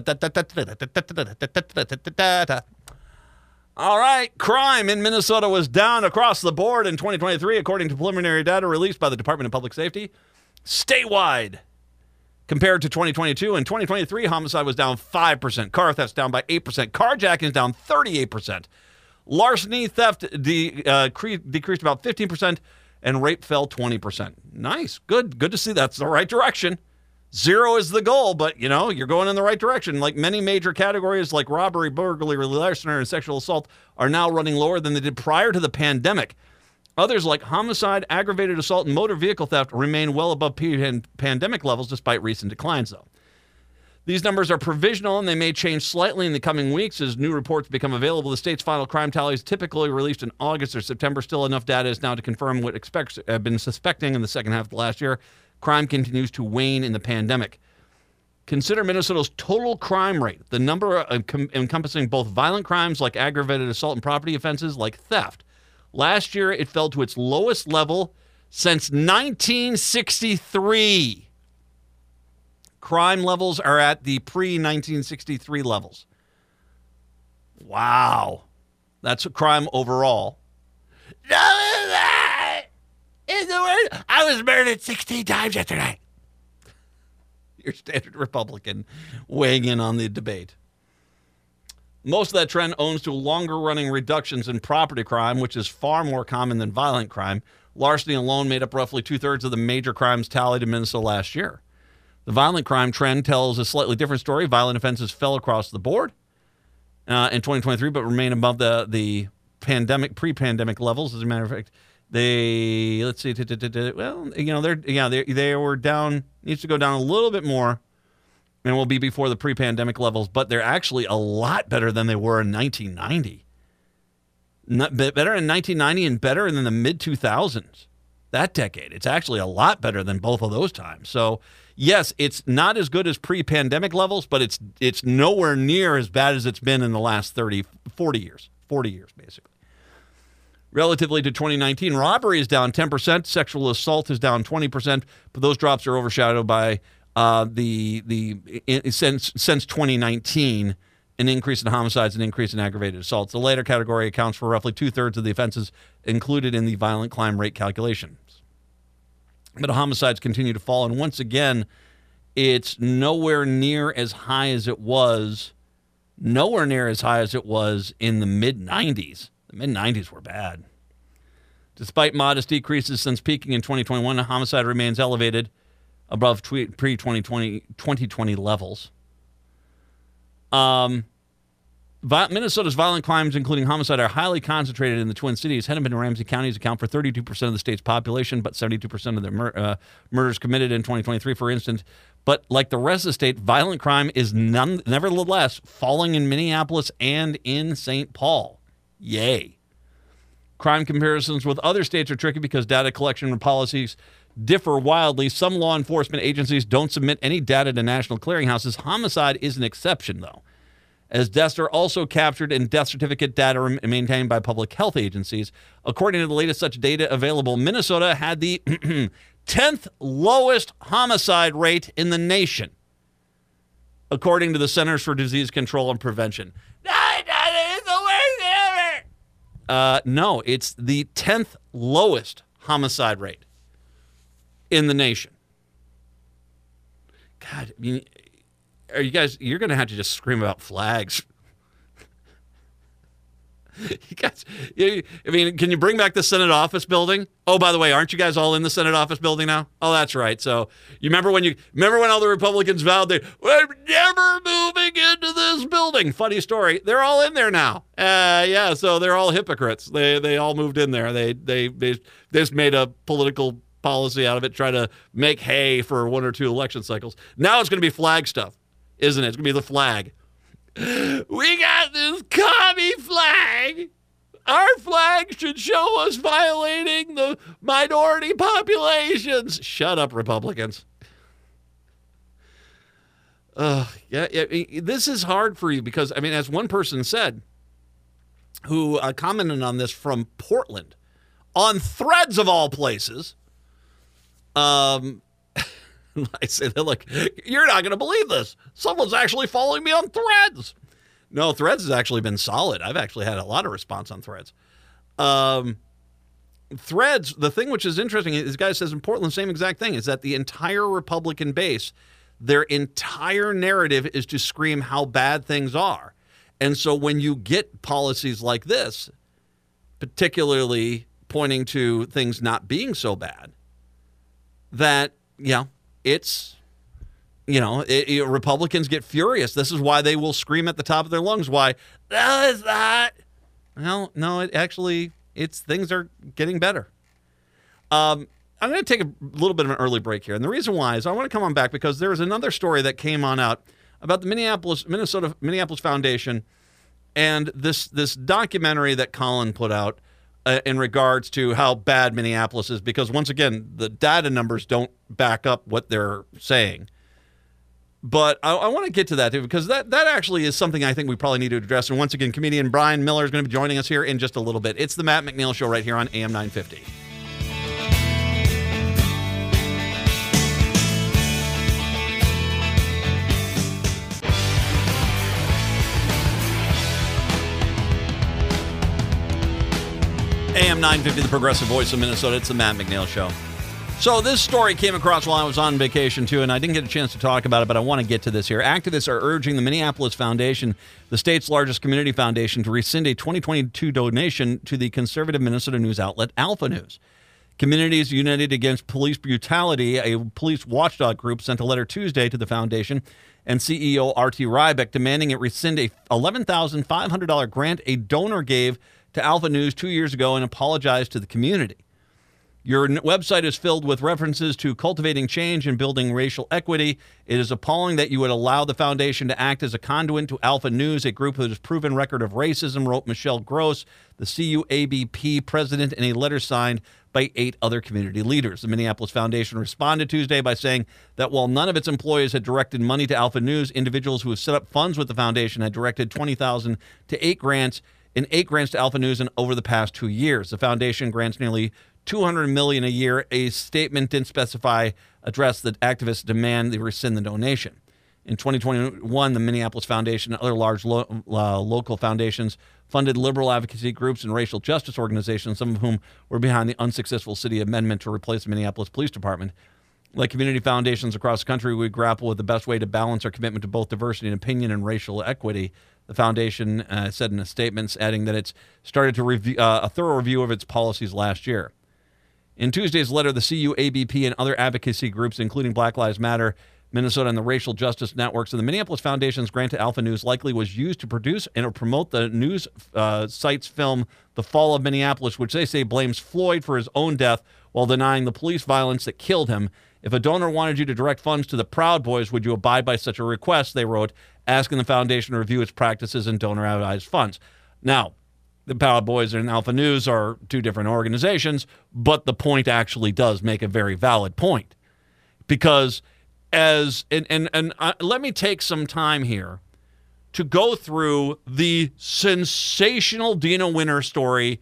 All right, crime in Minnesota was down across the board in 2023, according to preliminary data released by the Department of Public Safety. Statewide, compared to 2022, in 2023, homicide was down 5%, car thefts down by 8%, carjacking is down 38%. Larceny theft de- uh, cre- decreased about 15%, and rape fell 20%. Nice. Good. Good to see that's the right direction. Zero is the goal, but you know, you're going in the right direction. Like many major categories like robbery, burglary, larceny, and sexual assault are now running lower than they did prior to the pandemic. Others like homicide, aggravated assault, and motor vehicle theft remain well above pandemic levels despite recent declines, though. These numbers are provisional and they may change slightly in the coming weeks as new reports become available. The state's final crime tallies typically released in August or September. Still, enough data is now to confirm what expects have been suspecting in the second half of last year. Crime continues to wane in the pandemic. Consider Minnesota's total crime rate, the number uh, encompassing both violent crimes like aggravated assault and property offenses like theft. Last year, it fell to its lowest level since 1963 crime levels are at the pre 1963 levels. Wow. That's a crime overall. No, in the word, I was murdered 16 times yesterday. Your standard Republican weighing in on the debate. Most of that trend owns to longer running reductions in property crime, which is far more common than violent crime. Larceny alone made up roughly two thirds of the major crimes tallied in Minnesota last year. The violent crime trend tells a slightly different story. Violent offenses fell across the board uh, in 2023, but remain above the the pandemic pre-pandemic levels. As a matter of fact, they let's see, well, you know, they're yeah, they they were down. Needs to go down a little bit more, and will be before the pre-pandemic levels. But they're actually a lot better than they were in 1990. Not, better in 1990 and better than the mid 2000s. That decade, it's actually a lot better than both of those times. So yes, it's not as good as pre-pandemic levels, but it's it's nowhere near as bad as it's been in the last 30, 40 years. 40 years, basically. Relatively to 2019, robbery is down 10%, sexual assault is down 20%, but those drops are overshadowed by uh, the the in, since since 2019 an increase in homicides and increase in aggravated assaults. The latter category accounts for roughly two thirds of the offenses included in the violent crime rate calculation but homicides continue to fall. And once again, it's nowhere near as high as it was, nowhere near as high as it was in the mid 90s. The mid 90s were bad. Despite modest decreases since peaking in 2021, homicide remains elevated above pre 2020, 2020 levels. Um, Minnesota's violent crimes, including homicide, are highly concentrated in the Twin Cities. Hennepin and Ramsey counties account for 32% of the state's population, but 72% of the mur- uh, murders committed in 2023, for instance. But like the rest of the state, violent crime is none, nevertheless falling in Minneapolis and in St. Paul. Yay. Crime comparisons with other states are tricky because data collection and policies differ wildly. Some law enforcement agencies don't submit any data to national clearinghouses. Homicide is an exception, though as deaths are also captured in death certificate data maintained by public health agencies. According to the latest such data available, Minnesota had the 10th lowest homicide rate in the nation, according to the Centers for Disease Control and Prevention. Uh, no, it's the 10th lowest homicide rate in the nation. God, I mean, are you guys you're gonna have to just scream about flags. You guys you, i mean can you bring back the senate office building? Oh by the way aren't you guys all in the senate office building now? Oh that's right. So you remember when you remember when all the republicans vowed they we're never moving into this building. Funny story. They're all in there now. Uh, yeah so they're all hypocrites. They they all moved in there. They they they, they just made a political policy out of it try to make hay for one or two election cycles. Now it's going to be flag stuff isn't it? It's going to be the flag. We got this commie flag. Our flag should show us violating the minority populations. Shut up, Republicans. Uh, yeah, yeah, this is hard for you because, I mean, as one person said, who uh, commented on this from Portland, on threads of all places, um, I say that like, you're not going to believe this. Someone's actually following me on Threads. No, Threads has actually been solid. I've actually had a lot of response on Threads. Um, Threads, the thing which is interesting, this guy says in Portland, same exact thing, is that the entire Republican base, their entire narrative is to scream how bad things are. And so when you get policies like this, particularly pointing to things not being so bad, that, you know, it's you know, it, it, Republicans get furious. This is why they will scream at the top of their lungs. Why? That is that. Well, no, it actually, it's things are getting better. Um, I'm going to take a little bit of an early break here, and the reason why is I want to come on back because there is another story that came on out about the Minneapolis, Minnesota, Minneapolis Foundation, and this this documentary that Collin put out uh, in regards to how bad Minneapolis is because once again the data numbers don't back up what they're saying. But I, I want to get to that too because that that actually is something I think we probably need to address. And once again, comedian Bryan Miller is going to be joining us here in just a little bit. It's the Matt McNeil Show right here on AM 950. AM 950, the progressive voice of Minnesota. It's the Matt McNeil Show. So, this story came across while I was on vacation, too, and I didn't get a chance to talk about it, but I want to get to this here. Activists are urging the Minneapolis Foundation, the state's largest community foundation, to rescind a 2022 donation to the conservative Minnesota news outlet Alpha News. Communities United Against Police Brutality, a police watchdog group, sent a letter Tuesday to the foundation and CEO R.T. Rybak demanding it rescind a $11,500 grant a donor gave to Alpha News two years ago and apologize to the community. Your website is filled with references to cultivating change and building racial equity. It is appalling that you would allow the foundation to act as a conduit to Alpha News, a group has proven record of racism, wrote Michelle Gross, the CUABP president, in a letter signed by eight other community leaders. The Minneapolis Foundation responded Tuesday by saying that while none of its employees had directed money to Alpha News, individuals who have set up funds with the foundation had directed 20000 to eight grants in eight grants to Alpha News and over the past two years. The foundation grants nearly 200 million a year. A statement didn't specify address that activists demand they rescind the donation. In 2021, the Minneapolis Foundation and other large lo- uh, local foundations funded liberal advocacy groups and racial justice organizations, some of whom were behind the unsuccessful city amendment to replace the Minneapolis Police Department. Like community foundations across the country, we grapple with the best way to balance our commitment to both diversity and opinion and racial equity. The foundation uh, said in a statement, adding that it's started to review uh, a thorough review of its policies last year. In Tuesday's letter, the CUABP and other advocacy groups, including Black Lives Matter, Minnesota and the racial justice networks. And the Minneapolis Foundation's grant to Alpha News likely was used to produce and promote the news uh, site's film, The Fall of Minneapolis, which they say blames Floyd for his own death while denying the police violence that killed him. If a donor wanted you to direct funds to the Proud Boys, would you abide by such a request? They wrote, asking the foundation to review its practices and donor advised funds. Now, the Proud Boys and Alpha News are two different organizations, but the point actually does make a very valid point because as and and and uh, let me take some time here to go through the sensational Deena Winter story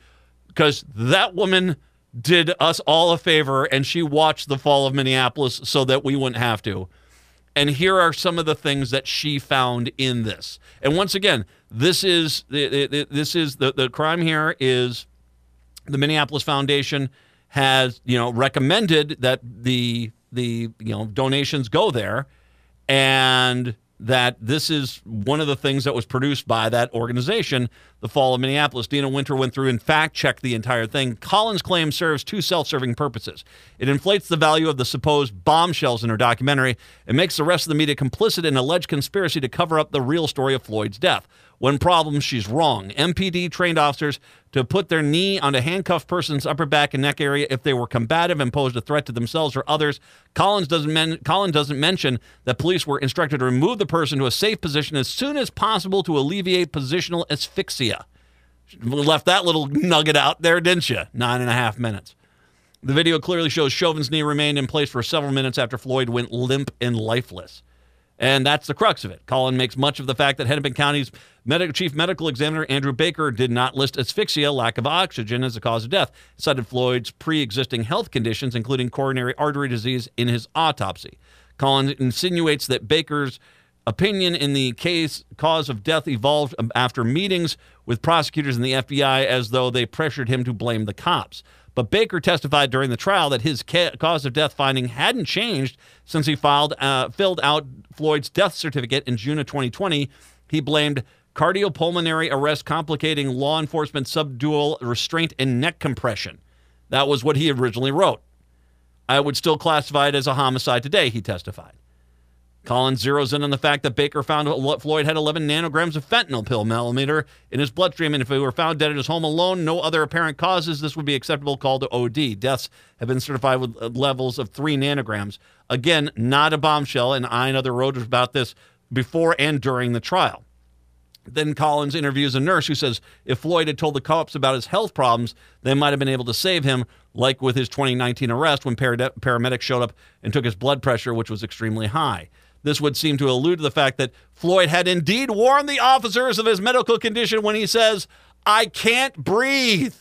because that woman did us all a favor and she watched the fall of Minneapolis so that we wouldn't have to. And here are some of the things that she found in this. And once again, this is this is the, the crime here is the Minneapolis Foundation has you know recommended that the the you know donations go there, and that this is one of the things that was produced by that organization, the Fall of Minneapolis. Deena Winter went through and fact checked the entire thing. Collin's claim serves two self serving purposes. It inflates the value of the supposed bombshells in her documentary and makes the rest of the media complicit in alleged conspiracy to cover up the real story of Floyd's death. When problems, she's wrong. MPD trained officers to put their knee on a handcuffed person's upper back and neck area if they were combative and posed a threat to themselves or others. Collins doesn't, men- Collins doesn't mention that police were instructed to remove the person to a safe position as soon as possible to alleviate positional asphyxia. Left that little nugget out there, didn't you? Nine and a half minutes. The video clearly shows Chauvin's knee remained in place for several minutes after Floyd went limp and lifeless. And that's the crux of it. Collin makes much of the fact that Hennepin County's medical, chief medical examiner, Andrew Baker, did not list asphyxia, lack of oxygen, as a cause of death. Cited Floyd's pre existing health conditions, including coronary artery disease, in his autopsy. Collin insinuates that Baker's opinion in the case cause of death evolved after meetings with prosecutors and the FBI as though they pressured him to blame the cops. But Baker testified during the trial that his ca- cause of death finding hadn't changed since he filed uh, filled out Floyd's death certificate in June of 2020. He blamed cardiopulmonary arrest complicating law enforcement subdual restraint and neck compression. That was what he originally wrote. I would still classify it as a homicide today, he testified. Collins zeroes in on the fact that Baker found Floyd had 11 nanograms of fentanyl per milliliter in his bloodstream, and if he were found dead at his home alone, no other apparent causes, this would be acceptable call to OD. Deaths have been certified with uh, levels of three nanograms. Again, not a bombshell, and I and other wrote about this before and during the trial. Then Collins interviews a nurse who says if Floyd had told the cops about his health problems, they might have been able to save him, like with his 2019 arrest when paramedics showed up and took his blood pressure, which was extremely high. This would seem to allude to the fact that Floyd had indeed warned the officers of his medical condition when he says, I can't breathe.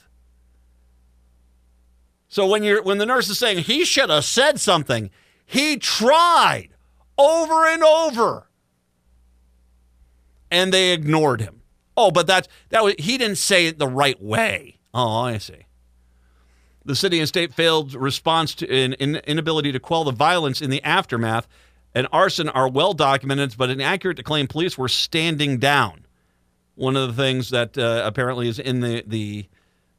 So when you're when the nurse is saying he should have said something, he tried over and over. And they ignored him. Oh, but that's that was he didn't say it the right way. Oh, I see. The city and state failed response to an inability to quell the violence in the aftermath and arson are well documented, but inaccurate to claim police were standing down. One of the things that uh, apparently is in the the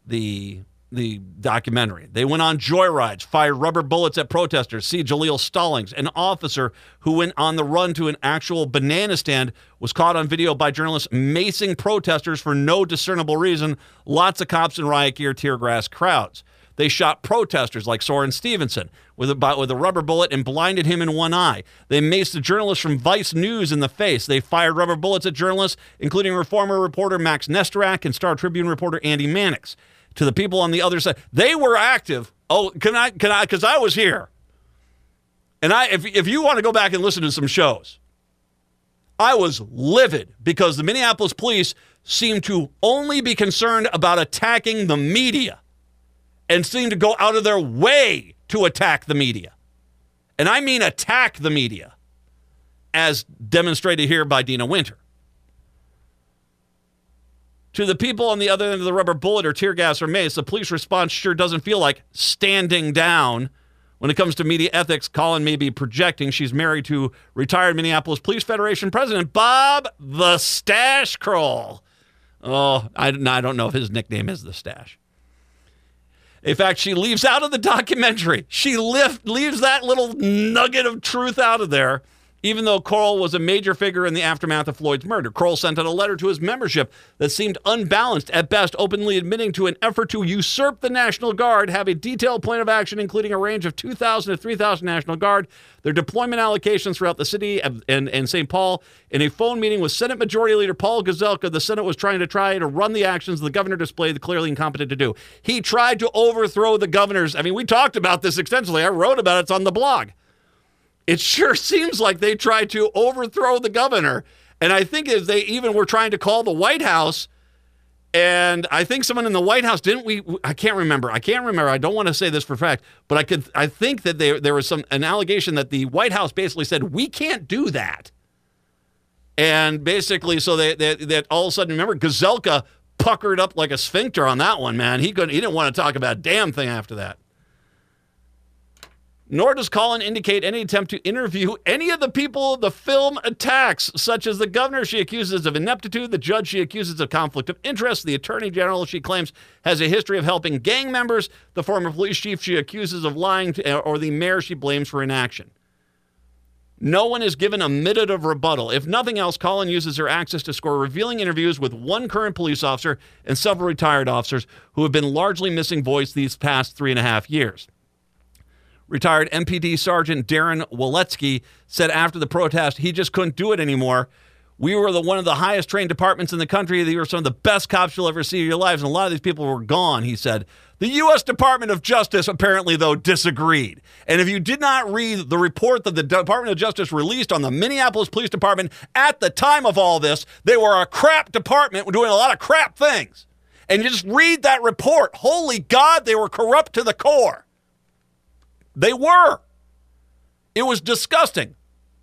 the the documentary. They went on joyrides, fired rubber bullets at protesters. See Jaleel Stallings, an officer who went on the run to an actual banana stand, was caught on video by journalists macing protesters for no discernible reason. Lots of cops in riot gear, tear gas crowds. They shot protesters like Soren Stevenson with a, with a rubber bullet and blinded him in one eye. They maced a journalist from Vice News in the face. They fired rubber bullets at journalists, including reformer reporter Max Nesterak and Star Tribune reporter Andy Mannix. To the people on the other side, they were active. Oh, can I? Can I? Because I was here. And I, if, if you want to go back and listen to some shows, I was livid because the Minneapolis police seemed to only be concerned about attacking the media and seem to go out of their way to attack the media. And I mean attack the media, as demonstrated here by Deena Winter. To the people on the other end of the rubber bullet or tear gas or mace, the police response sure doesn't feel like standing down. When it comes to media ethics, Collin may be projecting. She's married to retired Minneapolis Police Federation President Bob the Stash Kroll. Oh, I, I don't know if his nickname is the Stash. In fact, she leaves out of the documentary. She lift, leaves that little nugget of truth out of there even though Kroll was a major figure in the aftermath of Floyd's murder. Kroll sent out a letter to his membership that seemed unbalanced at best, openly admitting to an effort to usurp the National Guard, have a detailed plan of action including a range of 2,000 to 3,000 National Guard, their deployment allocations throughout the city and, and, and St. Paul. In a phone meeting with Senate Majority Leader Paul Gazelka, the Senate was trying to try to run the actions the governor displayed clearly incompetent to do. He tried to overthrow the governors. I mean, we talked about this extensively. I wrote about it it's on the blog it sure seems like they tried to overthrow the governor. And I think if they even were trying to call the White House, and I think someone in the White House didn't we? I can't remember. I can't remember. I don't want to say this for fact, but I could. I think that there there was some an allegation that the White House basically said we can't do that, and basically so they, they that all of a sudden remember Gazelka puckered up like a sphincter on that one. Man, he couldn't. He didn't want to talk about a damn thing after that. Nor does Collin indicate any attempt to interview any of the people the film attacks, such as the governor she accuses of ineptitude, the judge she accuses of conflict of interest, the attorney general she claims has a history of helping gang members, the former police chief she accuses of lying, to, or the mayor she blames for inaction. No one is given a minute of rebuttal. If nothing else, Collin uses her access to score revealing interviews with one current police officer and several retired officers who have been largely missing voice these past three and a half years. Retired MPD Sergeant Darren Waletsky said after the protest he just couldn't do it anymore. We were the one of the highest trained departments in the country. They were some of the best cops you'll ever see in your lives, and a lot of these people were gone. He said. The U.S. Department of Justice apparently, though, disagreed. And if you did not read the report that the Department of Justice released on the Minneapolis Police Department at the time of all this, they were a crap department doing a lot of crap things. And you just read that report. Holy God, they were corrupt to the core. They were. It was disgusting.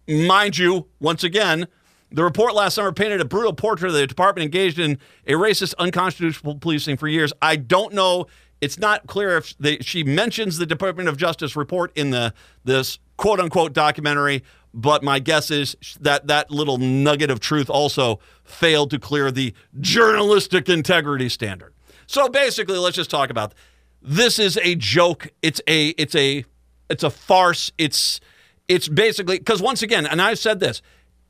Mind you, once again, the report last summer painted a brutal portrait of the department engaged in a racist, unconstitutional policing for years. I don't know. It's not clear if she mentions the Department of Justice report in the this quote unquote documentary, but my guess is that that little nugget of truth also failed to clear the journalistic integrity standard. So basically, let's just talk about this is a joke. It's a it's a it's a farce. It's it's basically because once again, and I've said this,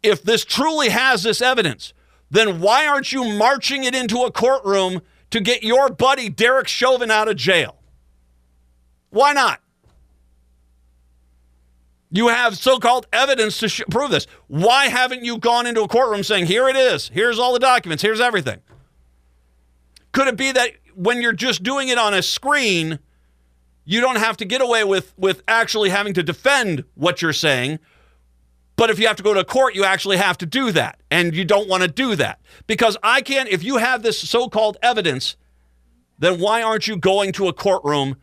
if this truly has this evidence, then why aren't you marching it into a courtroom to get your buddy Derek Chauvin out of jail? Why not? You have so called evidence to sh- prove this. Why haven't you gone into a courtroom saying, here it is, here's all the documents, here's everything? Could it be that when you're just doing it on a screen, you don't have to get away with with actually having to defend what you're saying. But if you have to go to court, you actually have to do that. And you don't want to do that. Because I can't, if you have this so called evidence, then why aren't you going to a courtroom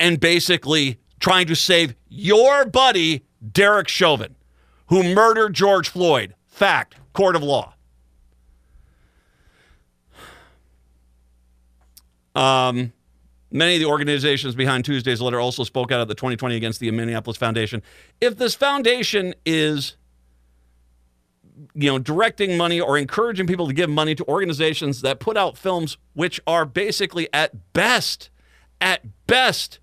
and basically trying to save your buddy, Derek Chauvin, who murdered George Floyd? Fact, court of law. Um, Many of the organizations behind Tuesday's letter also spoke out of the 2020 against the Minneapolis Foundation. If this foundation is you know directing money or encouraging people to give money to organizations that put out films which are basically at best at best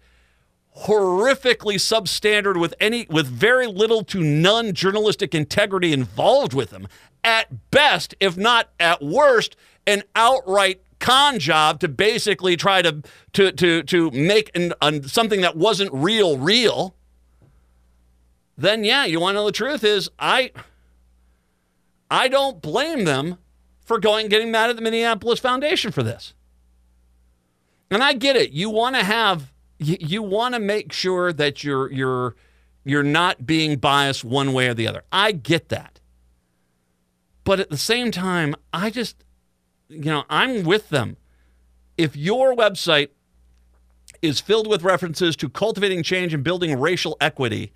horrifically substandard with any with very little to none journalistic integrity involved with them at best if not at worst an outright con job to basically try to to to to make an, an, something that wasn't real real, then yeah, you want to know the truth is I I don't blame them for going getting mad at the Minneapolis Foundation for this. And I get it. You want to have you, you want to make sure that you're you're you're not being biased one way or the other. I get that. But at the same time, I just you know, I'm with them. If your website is filled with references to cultivating change and building racial equity,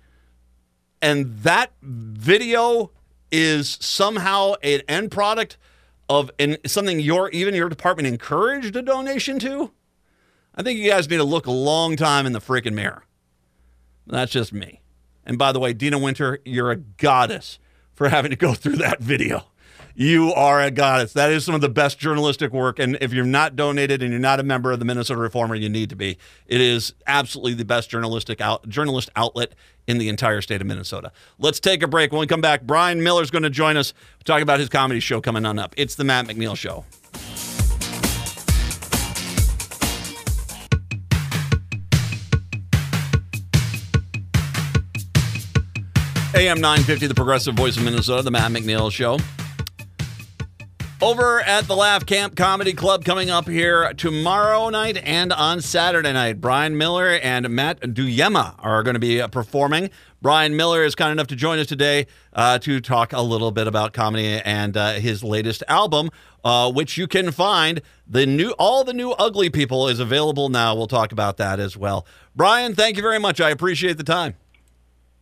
and that video is somehow an end product of an, something your even your department encouraged a donation to, I think you guys need to look a long time in the freaking mirror. That's just me. And by the way, Deena Winter, you're a goddess for having to go through that video You are a goddess. That is some of the best journalistic work. And if you're not donated and you're not a member of the Minnesota Reformer, you need to be. It is absolutely the best journalistic out, journalist outlet in the entire state of Minnesota. Let's take a break. When we come back, Bryan Miller is going to join us talk about his comedy show coming on up. It's the Matt McNeil Show. AM 950, the progressive voice of Minnesota, the Matt McNeil Show. Over at the Laugh Camp Comedy Club coming up here tomorrow night and on Saturday night. Bryan Miller and Matt Duyema are going to be uh, performing. Bryan Miller is kind enough to join us today uh, to talk a little bit about comedy and uh, his latest album, uh, which you can find. The new, all the new Ugly People is available now. We'll talk about that as well. Bryan, thank you very much. I appreciate the time.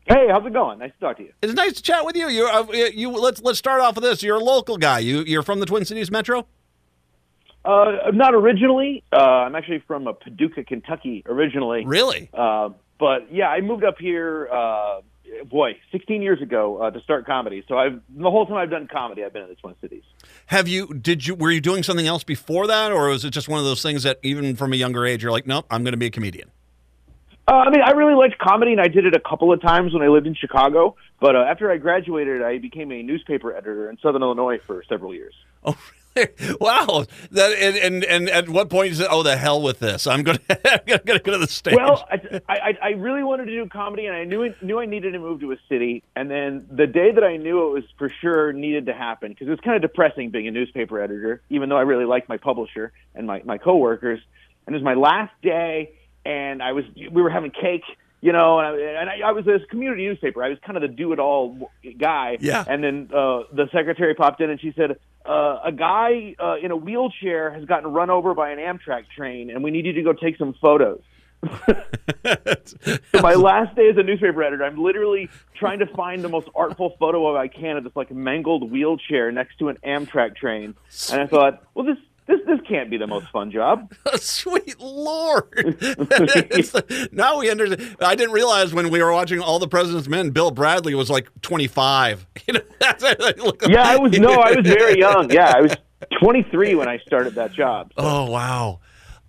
Hey, how's it going? Nice to talk to you. It's nice to chat with you. You, uh, you. Let's let's start off with this. You're a local guy. You, you're from the Twin Cities Metro. Uh, not originally. Uh, I'm actually from uh, Paducah, Kentucky, originally. Really? Uh, but yeah, I moved up here. Uh, boy, 16 years ago uh, to start comedy. So I've the whole time I've done comedy, I've been in the Twin Cities. Have you? Did you? Were you doing something else before that, or was it just one of those things that even from a younger age you're like, nope, I'm going to be a comedian? Uh, I mean, I really liked comedy, and I did it a couple of times when I lived in Chicago. But uh, after I graduated, I became a newspaper editor in Southern Illinois for several years. Oh, really? wow! That and, and and at what point is it? "Oh, the hell with this! I'm going to I'm going to go to the stage." Well, I, I I really wanted to do comedy, and I knew knew I needed to move to a city. And then the day that I knew it was for sure needed to happen, because it was kind of depressing being a newspaper editor, even though I really liked my publisher and my my coworkers. And it was my last day and I was we were having cake, you know, and I, and I, I was this community newspaper. I was kind of the do it all guy. Yeah. And then uh, the secretary popped in and she said, uh, "A guy uh, in a wheelchair has gotten run over by an Amtrak train, and we need you to go take some photos." so my last day as a newspaper editor, I'm literally trying to find the most artful photo of I can of this like mangled wheelchair next to an Amtrak train, and I thought, well, this this this can't be the most fun job. Sweet lord! now we understand. I didn't realize when we were watching All the President's Men, Bill Bradley was like 25. You know, yeah, I was no, I was very young. Yeah, I was 23 when I started that job. So. Oh wow!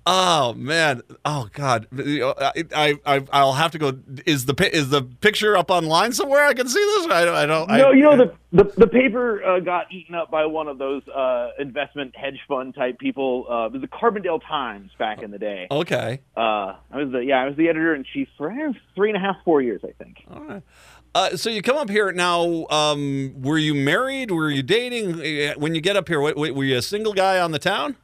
Oh man! Oh god! I I I'll have to go. Is the is the picture up online somewhere? I can see this. I don't. I don't. No, I, you know the the, the paper uh, got eaten up by one of those uh, investment hedge fund type people. Uh, it was the Carbondale Times back in the day. Okay. Uh, I was the yeah I was the editor in chief for eh, three and a half four years I think. All right. Uh, so you come up here now. Um, were you married? Were you dating? Uh, when you get up here, were you a single guy on the town?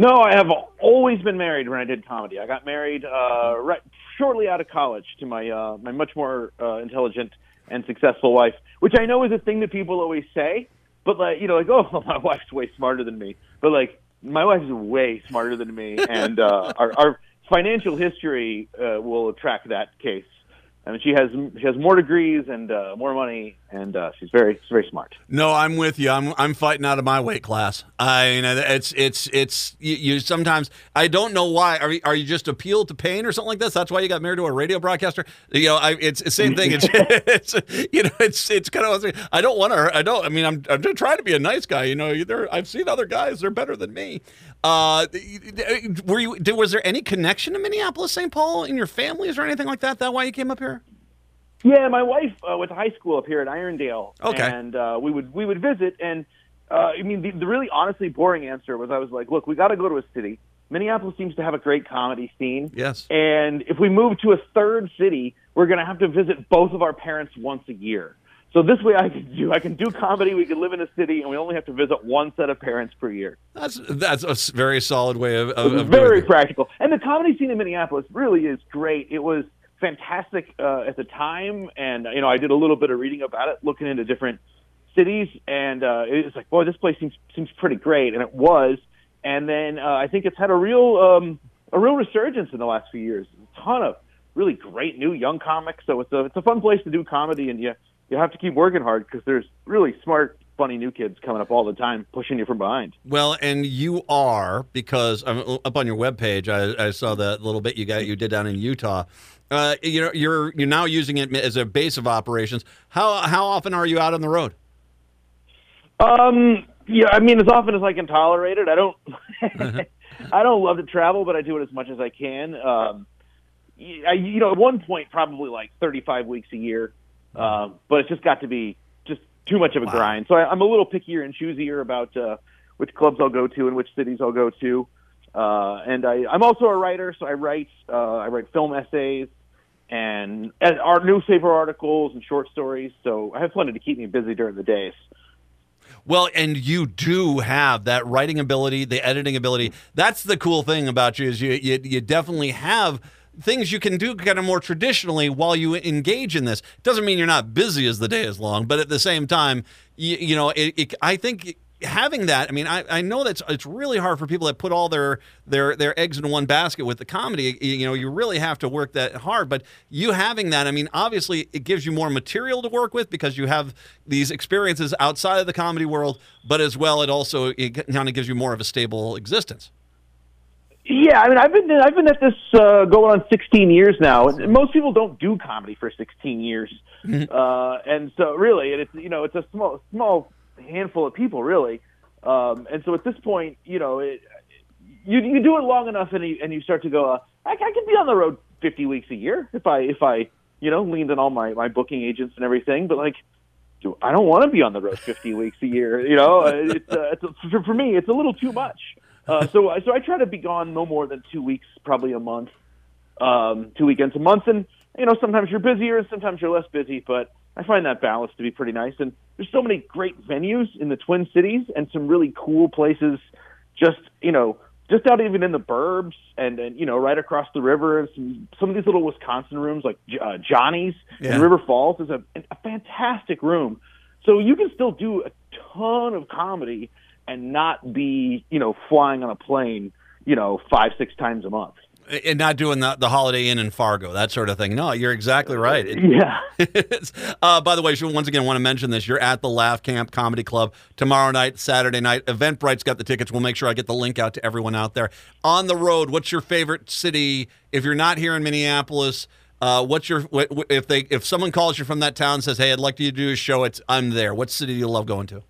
No, I have always been married when I did comedy. I got married uh, right shortly out of college to my uh, my much more uh, intelligent and successful wife, which I know is a thing that people always say, but like you know, like oh, my wife's way smarter than me, but like my wife's way smarter than me, and uh, our, our financial history uh, will track that case. I mean, she has she has more degrees and uh, more money, and uh, she's very she's very smart. No, I'm with you. I'm I'm fighting out of my weight class. I mean, it's it's it's you, you sometimes I don't know why. Are you, are you just appealed to pain or something like this? That's why you got married to a radio broadcaster. You know, I, it's the same thing. It's, it's you know, it's it's kind of I don't want to. I don't. I mean, I'm I'm just trying to be a nice guy. You know, there I've seen other guys. They're better than me. Uh, were you? Was there any connection to Minneapolis, St. Paul in your families or anything like that? That why you came up here? Yeah, my wife uh, went to high school up here at Irondale. Okay, and uh, we would we would visit, and uh, I mean the, the really honestly boring answer was I was like, look, we got to go to a city. Minneapolis seems to have a great comedy scene. Yes, and if we move to a third city, we're going to have to visit both of our parents once a year. So this way, I can do I can do comedy. We can live in a city, and we only have to visit one set of parents per year. That's that's a very solid way of, of, of very practical. And the comedy scene in Minneapolis really is great. It was fantastic uh, at the time, and you know I did a little bit of reading about it, looking into different cities, and uh, it was like, boy, this place seems seems pretty great, and it was. And then uh, I think it's had a real um, a real resurgence in the last few years. A ton of really great new young comics, so it's a it's a fun place to do comedy, and you you have to keep working hard because there's really smart, funny new kids coming up all the time, pushing you from behind. Well, and you are because um, up on your webpage, I, I saw that little bit you got you did down in Utah. Uh, you know, you're you're now using it as a base of operations. How how often are you out on the road? Um, yeah, I mean, as often as I can tolerate it. I don't, I don't love to travel, but I do it as much as I can. Um, I, you know, at one point, probably like 35 weeks a year, um, but it's just got to be just too much of a grind. So I, I'm a little pickier and choosier about uh, which clubs I'll go to and which cities I'll go to. Uh, and I, I'm also a writer, so I write, uh, I write film essays and, and our newspaper articles and short stories. So I have plenty to keep me busy during the days. Well, and you do have that writing ability, the editing ability. That's the cool thing about you is you you, you definitely have things you can do kind of more traditionally while you engage in this. Doesn't mean you're not busy as the day is long, but at the same time, you, you know, it, it, I think having that. I mean, I, I know that's it's really hard for people that put all their their their eggs in one basket with the comedy. You, know, you really have to work that hard. But you having that, I mean, obviously, it gives you more material to work with because you have these experiences outside of the comedy world. But as well, it also it kind of gives you more of a stable existence. Yeah, I mean, I've been I've been at this uh, going on 16 years now. Most people don't do comedy for 16 years, uh, and so really, it's you know, it's a small small handful of people really. Um, and so at this point, you know, it, you you do it long enough, and you, and you start to go, uh, I, I could be on the road 50 weeks a year if I if I you know leaned on all my my booking agents and everything, but like. do- I don't want to be on the road 50 weeks a year. You know, it's, uh, it's for, for me, it's a little too much. Uh, so, so I try to be gone no more than two weeks, probably a month, um, two weekends a month. And, you know, sometimes you're busier and sometimes you're less busy, but I find that balance to be pretty nice. And there's so many great venues in the Twin Cities and some really cool places just, you know, just out even in the burbs and, and you know, right across the river and some, some of these little Wisconsin rooms like uh, Johnny's Yeah. in River Falls is a, a fantastic room. So you can still do a ton of comedy and not be, you know, flying on a plane, you know, five, six times a month. And not doing the, the Holiday Inn in Fargo, that sort of thing. No, you're exactly right. It- Yeah. uh, by the way, once again, want to mention this. You're at the Laugh Camp Comedy Club tomorrow night, Saturday night. Eventbrite's got the tickets. We'll make sure I get the link out to everyone out there. On the road, what's your favorite city? If you're not here in Minneapolis, uh, what's your what, if they if someone calls you from that town and says, "Hey, I'd like you to do a show," it's I'm there. What city do you love going to?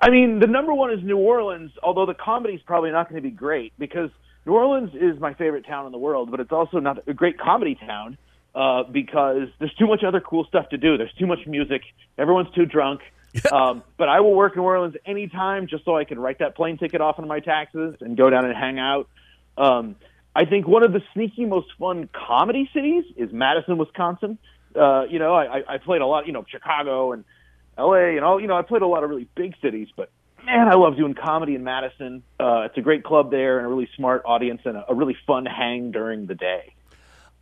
I mean, the number one is New Orleans, although the comedy's probably not going to be great because New Orleans is my favorite town in the world, but it's also not a great comedy town uh, because there's too much other cool stuff to do. There's too much music. Everyone's too drunk. um, but I will work in New Orleans anytime just so I can write that plane ticket off on my taxes and go down and hang out. Um, I think one of the sneaky most fun comedy cities is Madison, Wisconsin. Uh, you know, I, I- I played a lot, you know, Chicago and LA and all, you know, I played a lot of really big cities, but man, I love doing comedy in Madison. Uh, it's a great club there and a really smart audience and a, a really fun hang during the day.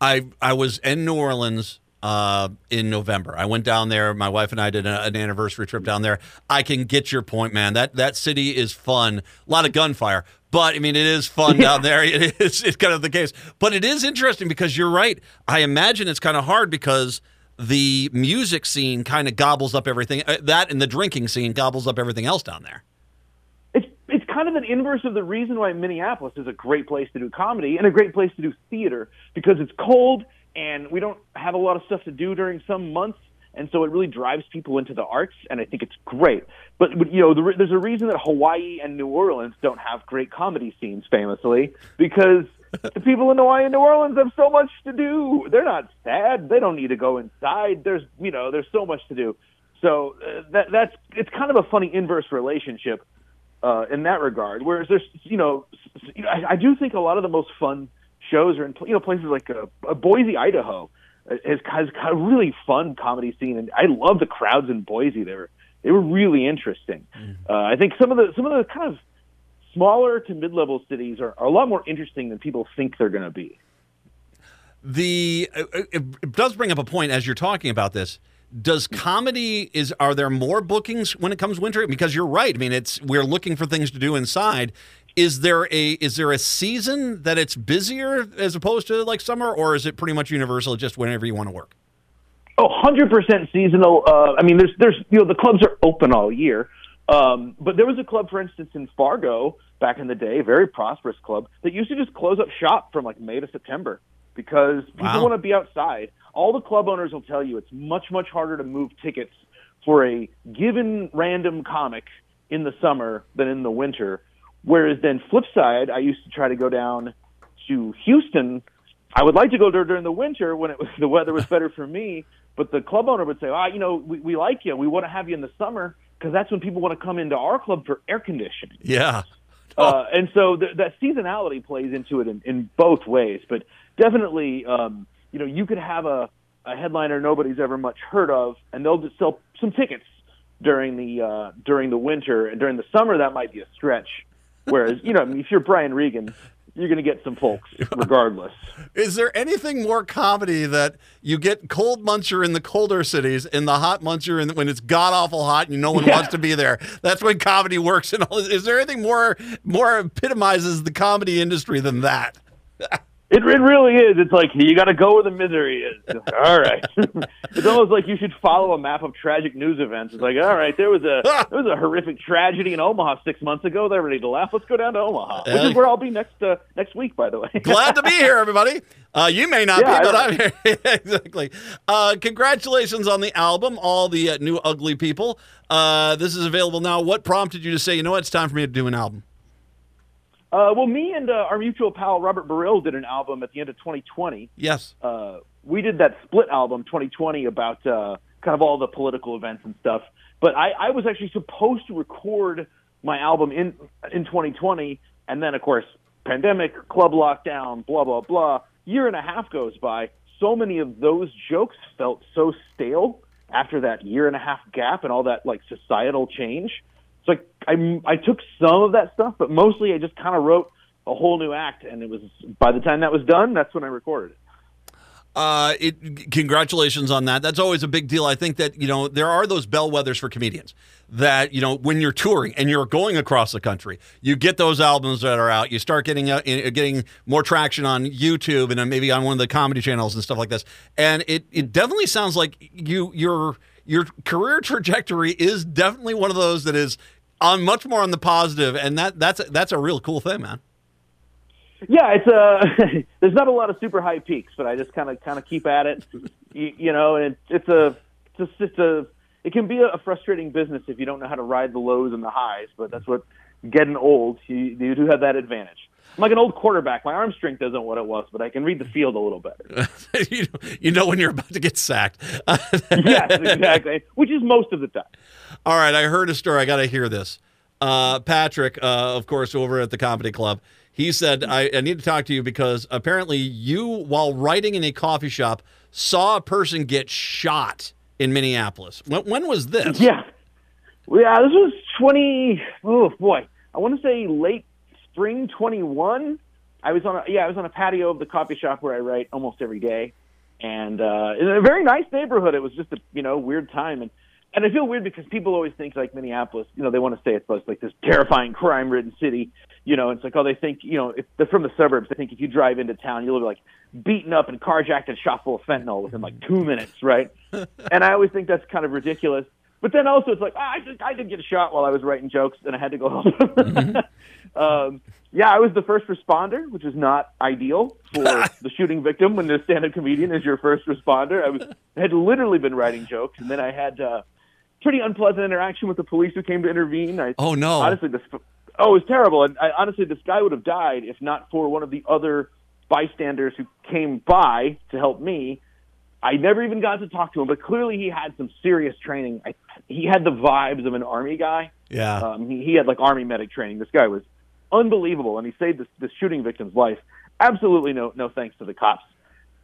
I I was in New Orleans uh, in November. I went down there. My wife and I did a, an anniversary trip down there. I can get your point, man. That that city is fun. A lot of gunfire, but I mean, it is fun down there. It is it's kind of the case. But it is interesting because you're right. I imagine it's kind of hard because the music scene kind of gobbles up everything. Uh, that and the drinking scene gobbles up everything else down there. Kind of an inverse of the reason why Minneapolis is a great place to do comedy and a great place to do theater because it's cold and we don't have a lot of stuff to do during some months, and so it really drives people into the arts, and I think it's great. But, but you know, the, there's a reason that Hawaii and New Orleans don't have great comedy scenes, famously, because the people in Hawaii and New Orleans have so much to do. They're not sad. They don't need to go inside. There's you know, there's so much to do. So uh, that that's it's kind of a funny inverse relationship uh, in that regard. Whereas there's, you know, s- s- you know, I, I do think a lot of the most fun shows are in, you know, places like uh, uh, Boise, Idaho, uh, has, has got a really fun comedy scene, and I love the crowds in Boise. They were they were really interesting. Uh, I think some of the some of the kind of smaller to mid level cities are, are a lot more interesting than people think they're going to be. the uh, it, it does bring up a point as you're talking about this does comedy is are there more bookings when it comes winter because you're right i mean it's we're looking for things to do inside is there a is there a season that it's busier as opposed to like summer or is it pretty much universal just whenever you want to work Oh, 100% seasonal. Uh, I mean, there's, there's, you know, the clubs are open all year. Um, but there was a club, for instance, in Fargo back in the day, very prosperous club, that used to just close up shop from like May to September because people Wow. want to be outside. All the club owners will tell you it's much, much harder to move tickets for a given random comic in the summer than in the winter. Whereas then flip side, I used to try to go down to Houston. I would like to go there during the winter when it was the weather was better for me, but the club owner would say, "Ah, you know, we, we like you. We want to have you in the summer because that's when people want to come into our club for air conditioning." Yeah. Uh, and so th- that seasonality plays into it in, in both ways. But definitely, um, you know, you could have a, a headliner nobody's ever much heard of, and they'll just sell some tickets during the uh, during the winter and during the summer. That might be a stretch. Whereas, you know, I mean, if you're Brian Regan, you're going to get some folks regardless. Is there anything more comedy that you get cold muncher in the colder cities and the hot muncher in, when it's god awful hot and no one Yeah. wants to be there? That's when comedy works. And all. Is there anything more more epitomizes the comedy industry than that? It, it really is. It's like you got to go where the misery is. all right. it's almost like you should follow a map of tragic news events. It's like, all right, there was a there was a horrific tragedy in Omaha six months ago. They're ready to laugh. Let's go down to Omaha, which is where I'll be next uh, next week, by the way. Glad to be here, everybody. Uh, you may not Yeah, be, but I'm here. exactly. Uh, congratulations on the album, all the uh, new ugly people. Uh, this is available now. What prompted you to say, you know what, it's time for me to do an album? Uh, well, me and uh, our mutual pal Robert Burrill did an album at the end of 2020. Yes. uh, we did that split album 2020 about uh, kind of all the political events and stuff. But I, I was actually supposed to record my album in in 2020, and then of course pandemic, club lockdown, blah blah blah. Year and a half goes by. So many of those jokes felt so stale after that year and a half gap and all that like societal change. So like I I took some of that stuff, but mostly I just kind of wrote a whole new act, and it was by the time that was done, that's when I recorded it. Uh, it, congratulations on that. That's always a big deal. I think that, you know, there are those bellwethers for comedians that, you know, when you're touring and you're going across the country, you get those albums that are out, you start getting uh, getting more traction on YouTube and maybe on one of the comedy channels and stuff like this. And it, it definitely sounds like you your your career trajectory is definitely one of those that is on much more on the positive and that that's that's a real cool thing, man. Yeah, it's uh there's not a lot of super high peaks, but I just kind of kind of keep at it, you, you know. And it's a it's just it's a it can be a frustrating business if you don't know how to ride the lows and the highs. But that's what getting old you you do have that advantage. I'm like an old quarterback. My arm strength isn't what it was, but I can read the field a little better. you, you know when you're about to get sacked. yes, exactly. Which is most of the time. All right, I heard a story. I got to hear this. Uh, Patrick, uh, of course, over at the comedy club, he said, I, I need to talk to you because apparently you, while writing in a coffee shop, saw a person get shot in Minneapolis. When, when was this? Yeah. Yeah, this was 20, oh boy. I want to say late spring 21. I was on a, yeah, I was on a patio of the coffee shop where I write almost every day. And, uh, in a very nice neighborhood. It was just a, you know, weird time. And, and I feel weird because people always think like Minneapolis, you know, they want to say it's like- like this terrifying crime ridden city, you know, it's like, oh, they think, you know, if they're from the suburbs, they think if you drive into town, you'll be like beaten up and carjacked and shot full of fentanyl within like two minutes, right? and I always think that's kind of ridiculous. But then also it's like, ah, I, did, I did get shot while I was writing jokes and I had to go home. um, yeah, I was the first responder, which is not ideal for the shooting victim when the stand-up comedian is your first responder. I was I had literally been writing jokes, and then I had uh, pretty unpleasant interaction with the police who came to intervene. I, Oh, no. honestly, this oh, it was terrible. And I, honestly, this guy would have died if not for one of the other bystanders who came by to help me. I never even got to talk to him, but clearly he had some serious training. I, he had the vibes of an army guy. Yeah. Um, he, he had like army medic training. This guy was unbelievable, and he saved this, this shooting victim's life. Absolutely no no thanks to the cops.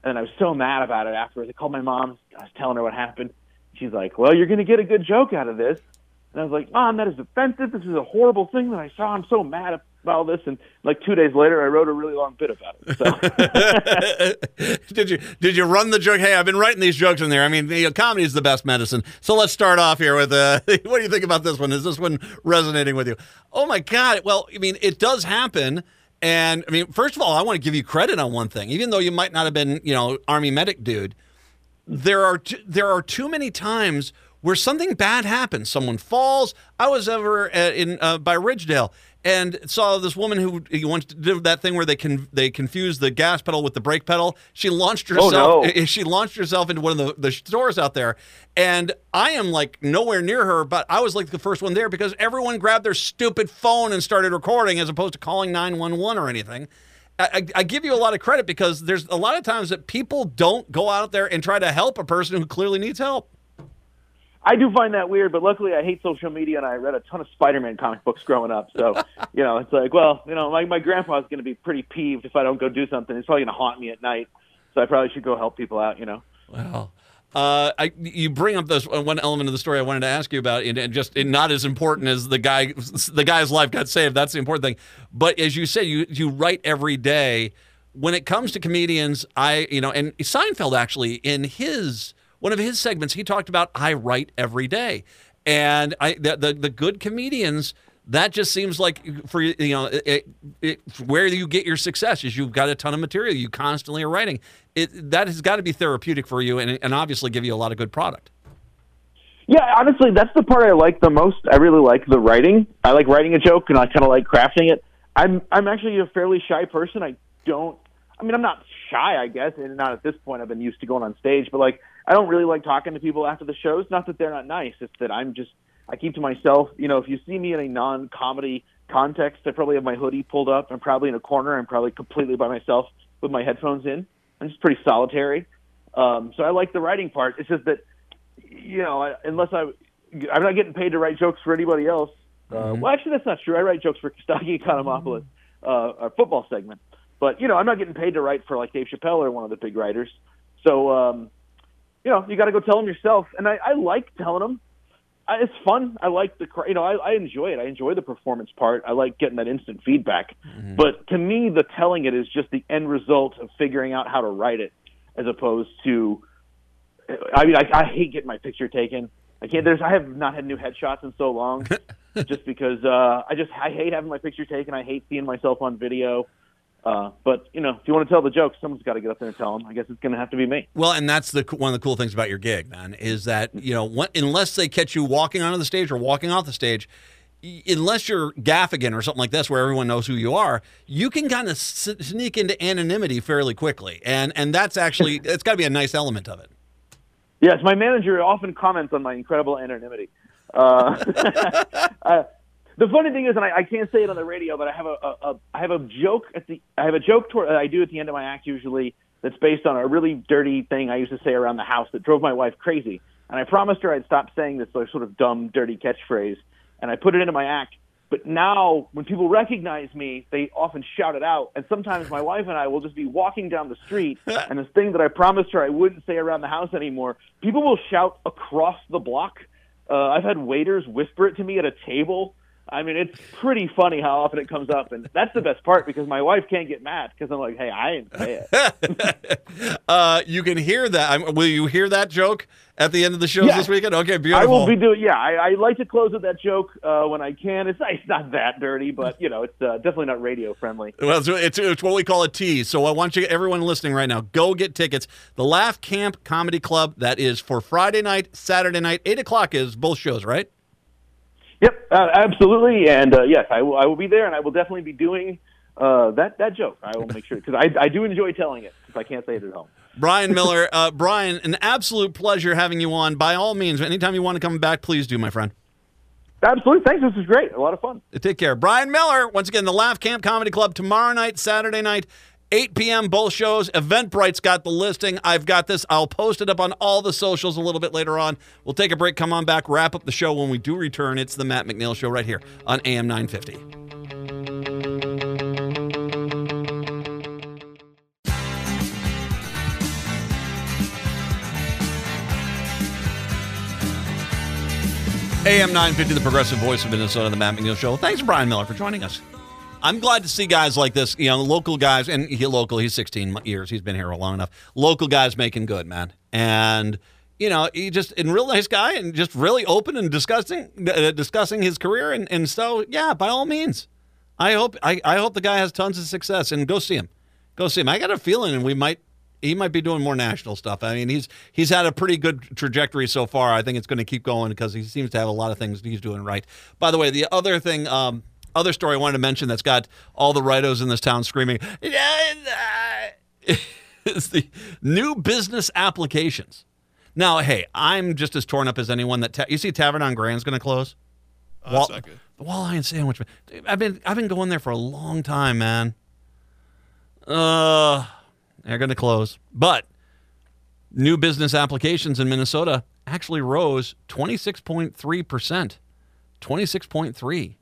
And I was so mad about it afterwards. I called my mom. I was telling her what happened. She's like, "Well, you're going to get a good joke out of this." And I was like, "Mom, that is offensive. This is a horrible thing that I saw. I'm so mad about all this." And like two days later, I wrote a really long bit about it. So did you did you run the joke? Hey, I've been writing these jokes in there. I mean, you know, comedy is the best medicine. So let's start off here with uh, what do you think about this one? Is this one resonating with you? Oh my God! Well, I mean, it does happen. And I mean, first of all, I want to give you credit on one thing. Even though you might not have been, you know, army medic dude, there are t- there are too many times where something bad happens. Someone falls. I was ever at, uh, in uh, by Ridgedale and saw this woman who wants to do that thing where they can they confuse the gas pedal with the brake pedal. She launched herself. Oh, no. Eh, eh, she launched herself into one of the, the stores out there, and I am like nowhere near her, but I was like the first one there because everyone grabbed their stupid phone and started recording as opposed to calling nine one one or anything. I I give you a lot of credit because there's a lot of times that people don't go out there and try to help a person who clearly needs help. I do find that weird, but luckily I hate social media and I read a ton of Spider-Man comic books growing up. So, you know, it's like, well, you know, my my grandpa's going to be pretty peeved if I don't go do something. He's probably going to haunt me at night. So I probably should go help people out. You know. Well, uh, I, you bring up this uh, one element of the story I wanted to ask you about, and, and just and not as important as the guy, the guy's life got saved. That's the important thing. But as you said, you you write every day. When it comes to comedians, I you know, and Seinfeld actually in his one of his segments, he talked about I write every day, and I the the, the good comedians. That just seems like for you know it, it, where you get your success is you've got a ton of material you constantly are writing. It that has got to be therapeutic for you and, and obviously give you a lot of good product. Yeah, honestly, that's the part I like the most. I really like the writing. I like writing a joke, and I kind of like crafting it. I'm I'm actually a fairly shy person. I don't. I mean, I'm not shy, I guess, and not at this point. I've been used to going on stage, but like, I don't really like talking to people after the shows. Not that they're not nice. It's that I'm just I keep to myself. You know, if you see me in a non-comedy context, I probably have my hoodie pulled up. I'm probably in a corner. I'm probably completely by myself with my headphones in. I'm just pretty solitary. Um, so I like the writing part. It's just that, you know, I, unless I, I'm not getting paid to write jokes for anybody else. Uh, well, actually, that's not true. I write jokes for Costaki Economopoulos, uh, our football segment. But you know, I'm not getting paid to write for like Dave Chappelle or one of the big writers. So, um, you know, you got to go tell them yourself. And I, I like telling them. I, it's fun. I like the, you know, I, I enjoy it. I enjoy the performance part. I like getting that instant feedback. But to me, the telling it is just the end result of figuring out how to write it, as opposed to. I mean, I, I hate getting my picture taken. I can't. There's. I have not had new headshots in so long, just because uh, I just I hate having my picture taken. I hate seeing myself on video. Uh, but you know, if you want to tell the joke, someone's got to get up there and tell them. I guess it's going to have to be me. Well, and that's the one of the cool things about your gig, man, is that you know, what, unless they catch you walking onto the stage or walking off the stage, y- unless you're Gaffigan or something like this, where everyone knows who you are, you can kind of s- sneak into anonymity fairly quickly, and and that's actually it's got to be a nice element of it. Yes, my manager often comments on my incredible anonymity. Uh, uh, the funny thing is, and I, I can't say it on the radio, but I have a, a, a I have a joke at the I have a joke toward, that I do at the end of my act usually that's based on a really dirty thing I used to say around the house that drove my wife crazy. And I promised her I'd stop saying this like, sort of dumb, dirty catchphrase, and I put it into my act. But now, when people recognize me, they often shout it out. And sometimes my wife and I will just be walking down the street, and this thing that I promised her I wouldn't say around the house anymore, people will shout across the block. Uh, I've had waiters whisper it to me at a table. I mean, it's pretty funny how often it comes up, and that's the best part because my wife can't get mad because I'm like, "Hey, I didn't say it." uh, you can hear that. I'm, will you hear that joke at the end of the shows Yeah. this weekend? Okay, beautiful. I will be doing. Yeah, I, I like to close with that joke uh, when I can. It's, it's not that dirty, but you know, it's uh, definitely not radio friendly. Well, it's, it's, it's what we call a tease. So I want you, everyone listening right now, go get tickets. The Laugh Camp Comedy Club. That is for Friday night, Saturday night, eight o'clock is both shows, right? Yep, uh, absolutely, and uh, yes, I will. I will be there, and I will definitely be doing uh, that that joke. I will make sure because I, I do enjoy telling it if I can't say it at home. Bryan Miller, uh, Bryan, an absolute pleasure having you on. By all means, anytime you want to come back, please do, my friend. Absolutely, thanks. This is great. A lot of fun. Take care. Bryan Miller, once again, the Laugh Camp Comedy Club tomorrow night, Saturday night, 8 p.m. both shows. Eventbrite's got the listing. I've got this. I'll post it up on all the socials a little bit later on. We'll take a break, come on back, wrap up the show when we do return. It's the Matt McNeil Show right here on AM 950. AM 950, the progressive voice of Minnesota, the Matt McNeil Show. Thanks, Bryan Miller, for joining us. I'm glad to see guys like this, you know, local guys, and he local, he's 16 years, he's been here long enough. Local guys making good, man. And, you know, he just, and real nice guy and just really open and discussing, uh, discussing his career. And, and so, yeah, by all means, I hope, I, I hope the guy has tons of success and go see him. Go see him. I got a feeling and we might, he might be doing more national stuff. I mean, he's he's had a pretty good trajectory so far. I think it's going to keep going because he seems to have a lot of things he's doing right. By the way, the other thing, um, other story I wanted to mention that's got all the rightos in this town screaming is the new business applications. Now, hey, I'm just as torn up as anyone that ta- you see Tavern on Grand's going to close. Oh, that's not good. The Walleye and Sandwich. Dude, I've been I've been going there for a long time, man. Uh, they're going to close, but new business applications in Minnesota actually rose 26.3 percent. 26.3.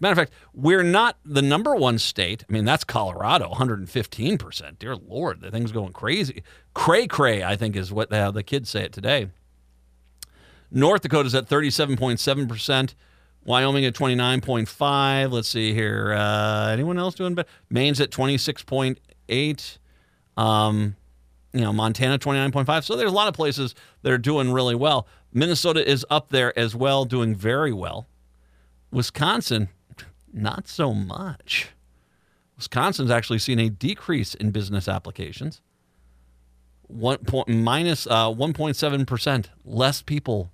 A matter of fact, we're not the number one state. I mean, that's Colorado, 115 percent. Dear Lord, the thing's going crazy. Cray cray, I think, is what the, the kids say it today. North Dakota's at 37.7 percent. Wyoming at 29.5. Let's see here. Uh, anyone else doing better? Maine's at 26.8. Um, you know, Montana 29.5. So there's a lot of places that are doing really well. Minnesota is up there as well, doing very well. Wisconsin, not so much. Wisconsin's actually seen a decrease in business applications. One point minus uh, 1.7 percent less people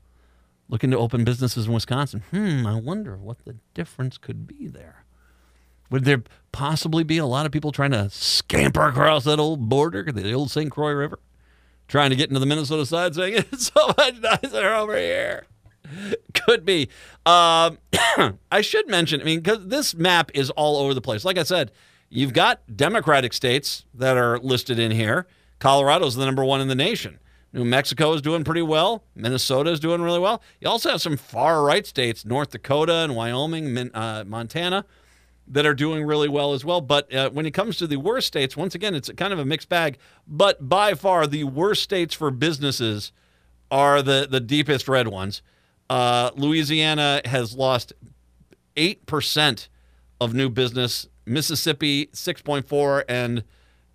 looking to open businesses in Wisconsin. Hmm, I wonder what the difference could be there. Would there possibly be a lot of people trying to scamper across that old border, the old St. Croix River, trying to get into the Minnesota side, saying it's so much nicer over here? Could be. Um, I should mention, I mean, because this map is all over the place. Like I said, you've got Democratic states that are listed in here. Colorado's the number one in the nation. New Mexico is doing pretty well. Minnesota is doing really well. You also have some far right states, North Dakota and Wyoming, Min- uh, Montana, that are doing really well as well. But uh, when it comes to the worst states, once again, it's kind of a mixed bag. But by far, the worst states for businesses are the, the deepest red ones. Uh, Louisiana has lost 8% of new business, Mississippi 6.4 and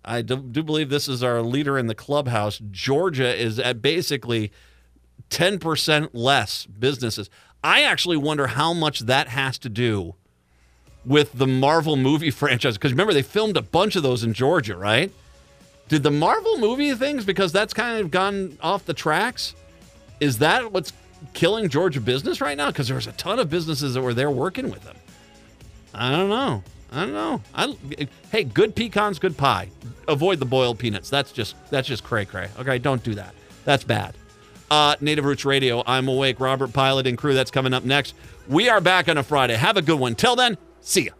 I do, do, believe this is our leader in the clubhouse. Georgia is at basically 10% less businesses. I actually wonder how much that has to do with the Marvel movie franchise. Because remember, they filmed a bunch of those in Georgia, right? Did the Marvel movie things, because that's kind of gone off the tracks, is that what's killing Georgia business right now? Because there was a ton of businesses that were there working with them. I don't know. I don't know. I, hey, good pecans, good pie. Avoid the boiled peanuts. That's just that's just cray cray. Okay, don't do that. That's bad. Uh, Native Roots Radio. I'm awake. Robert Pilot and crew. That's coming up next. We are back on a Friday. Have a good one. Till then, see ya.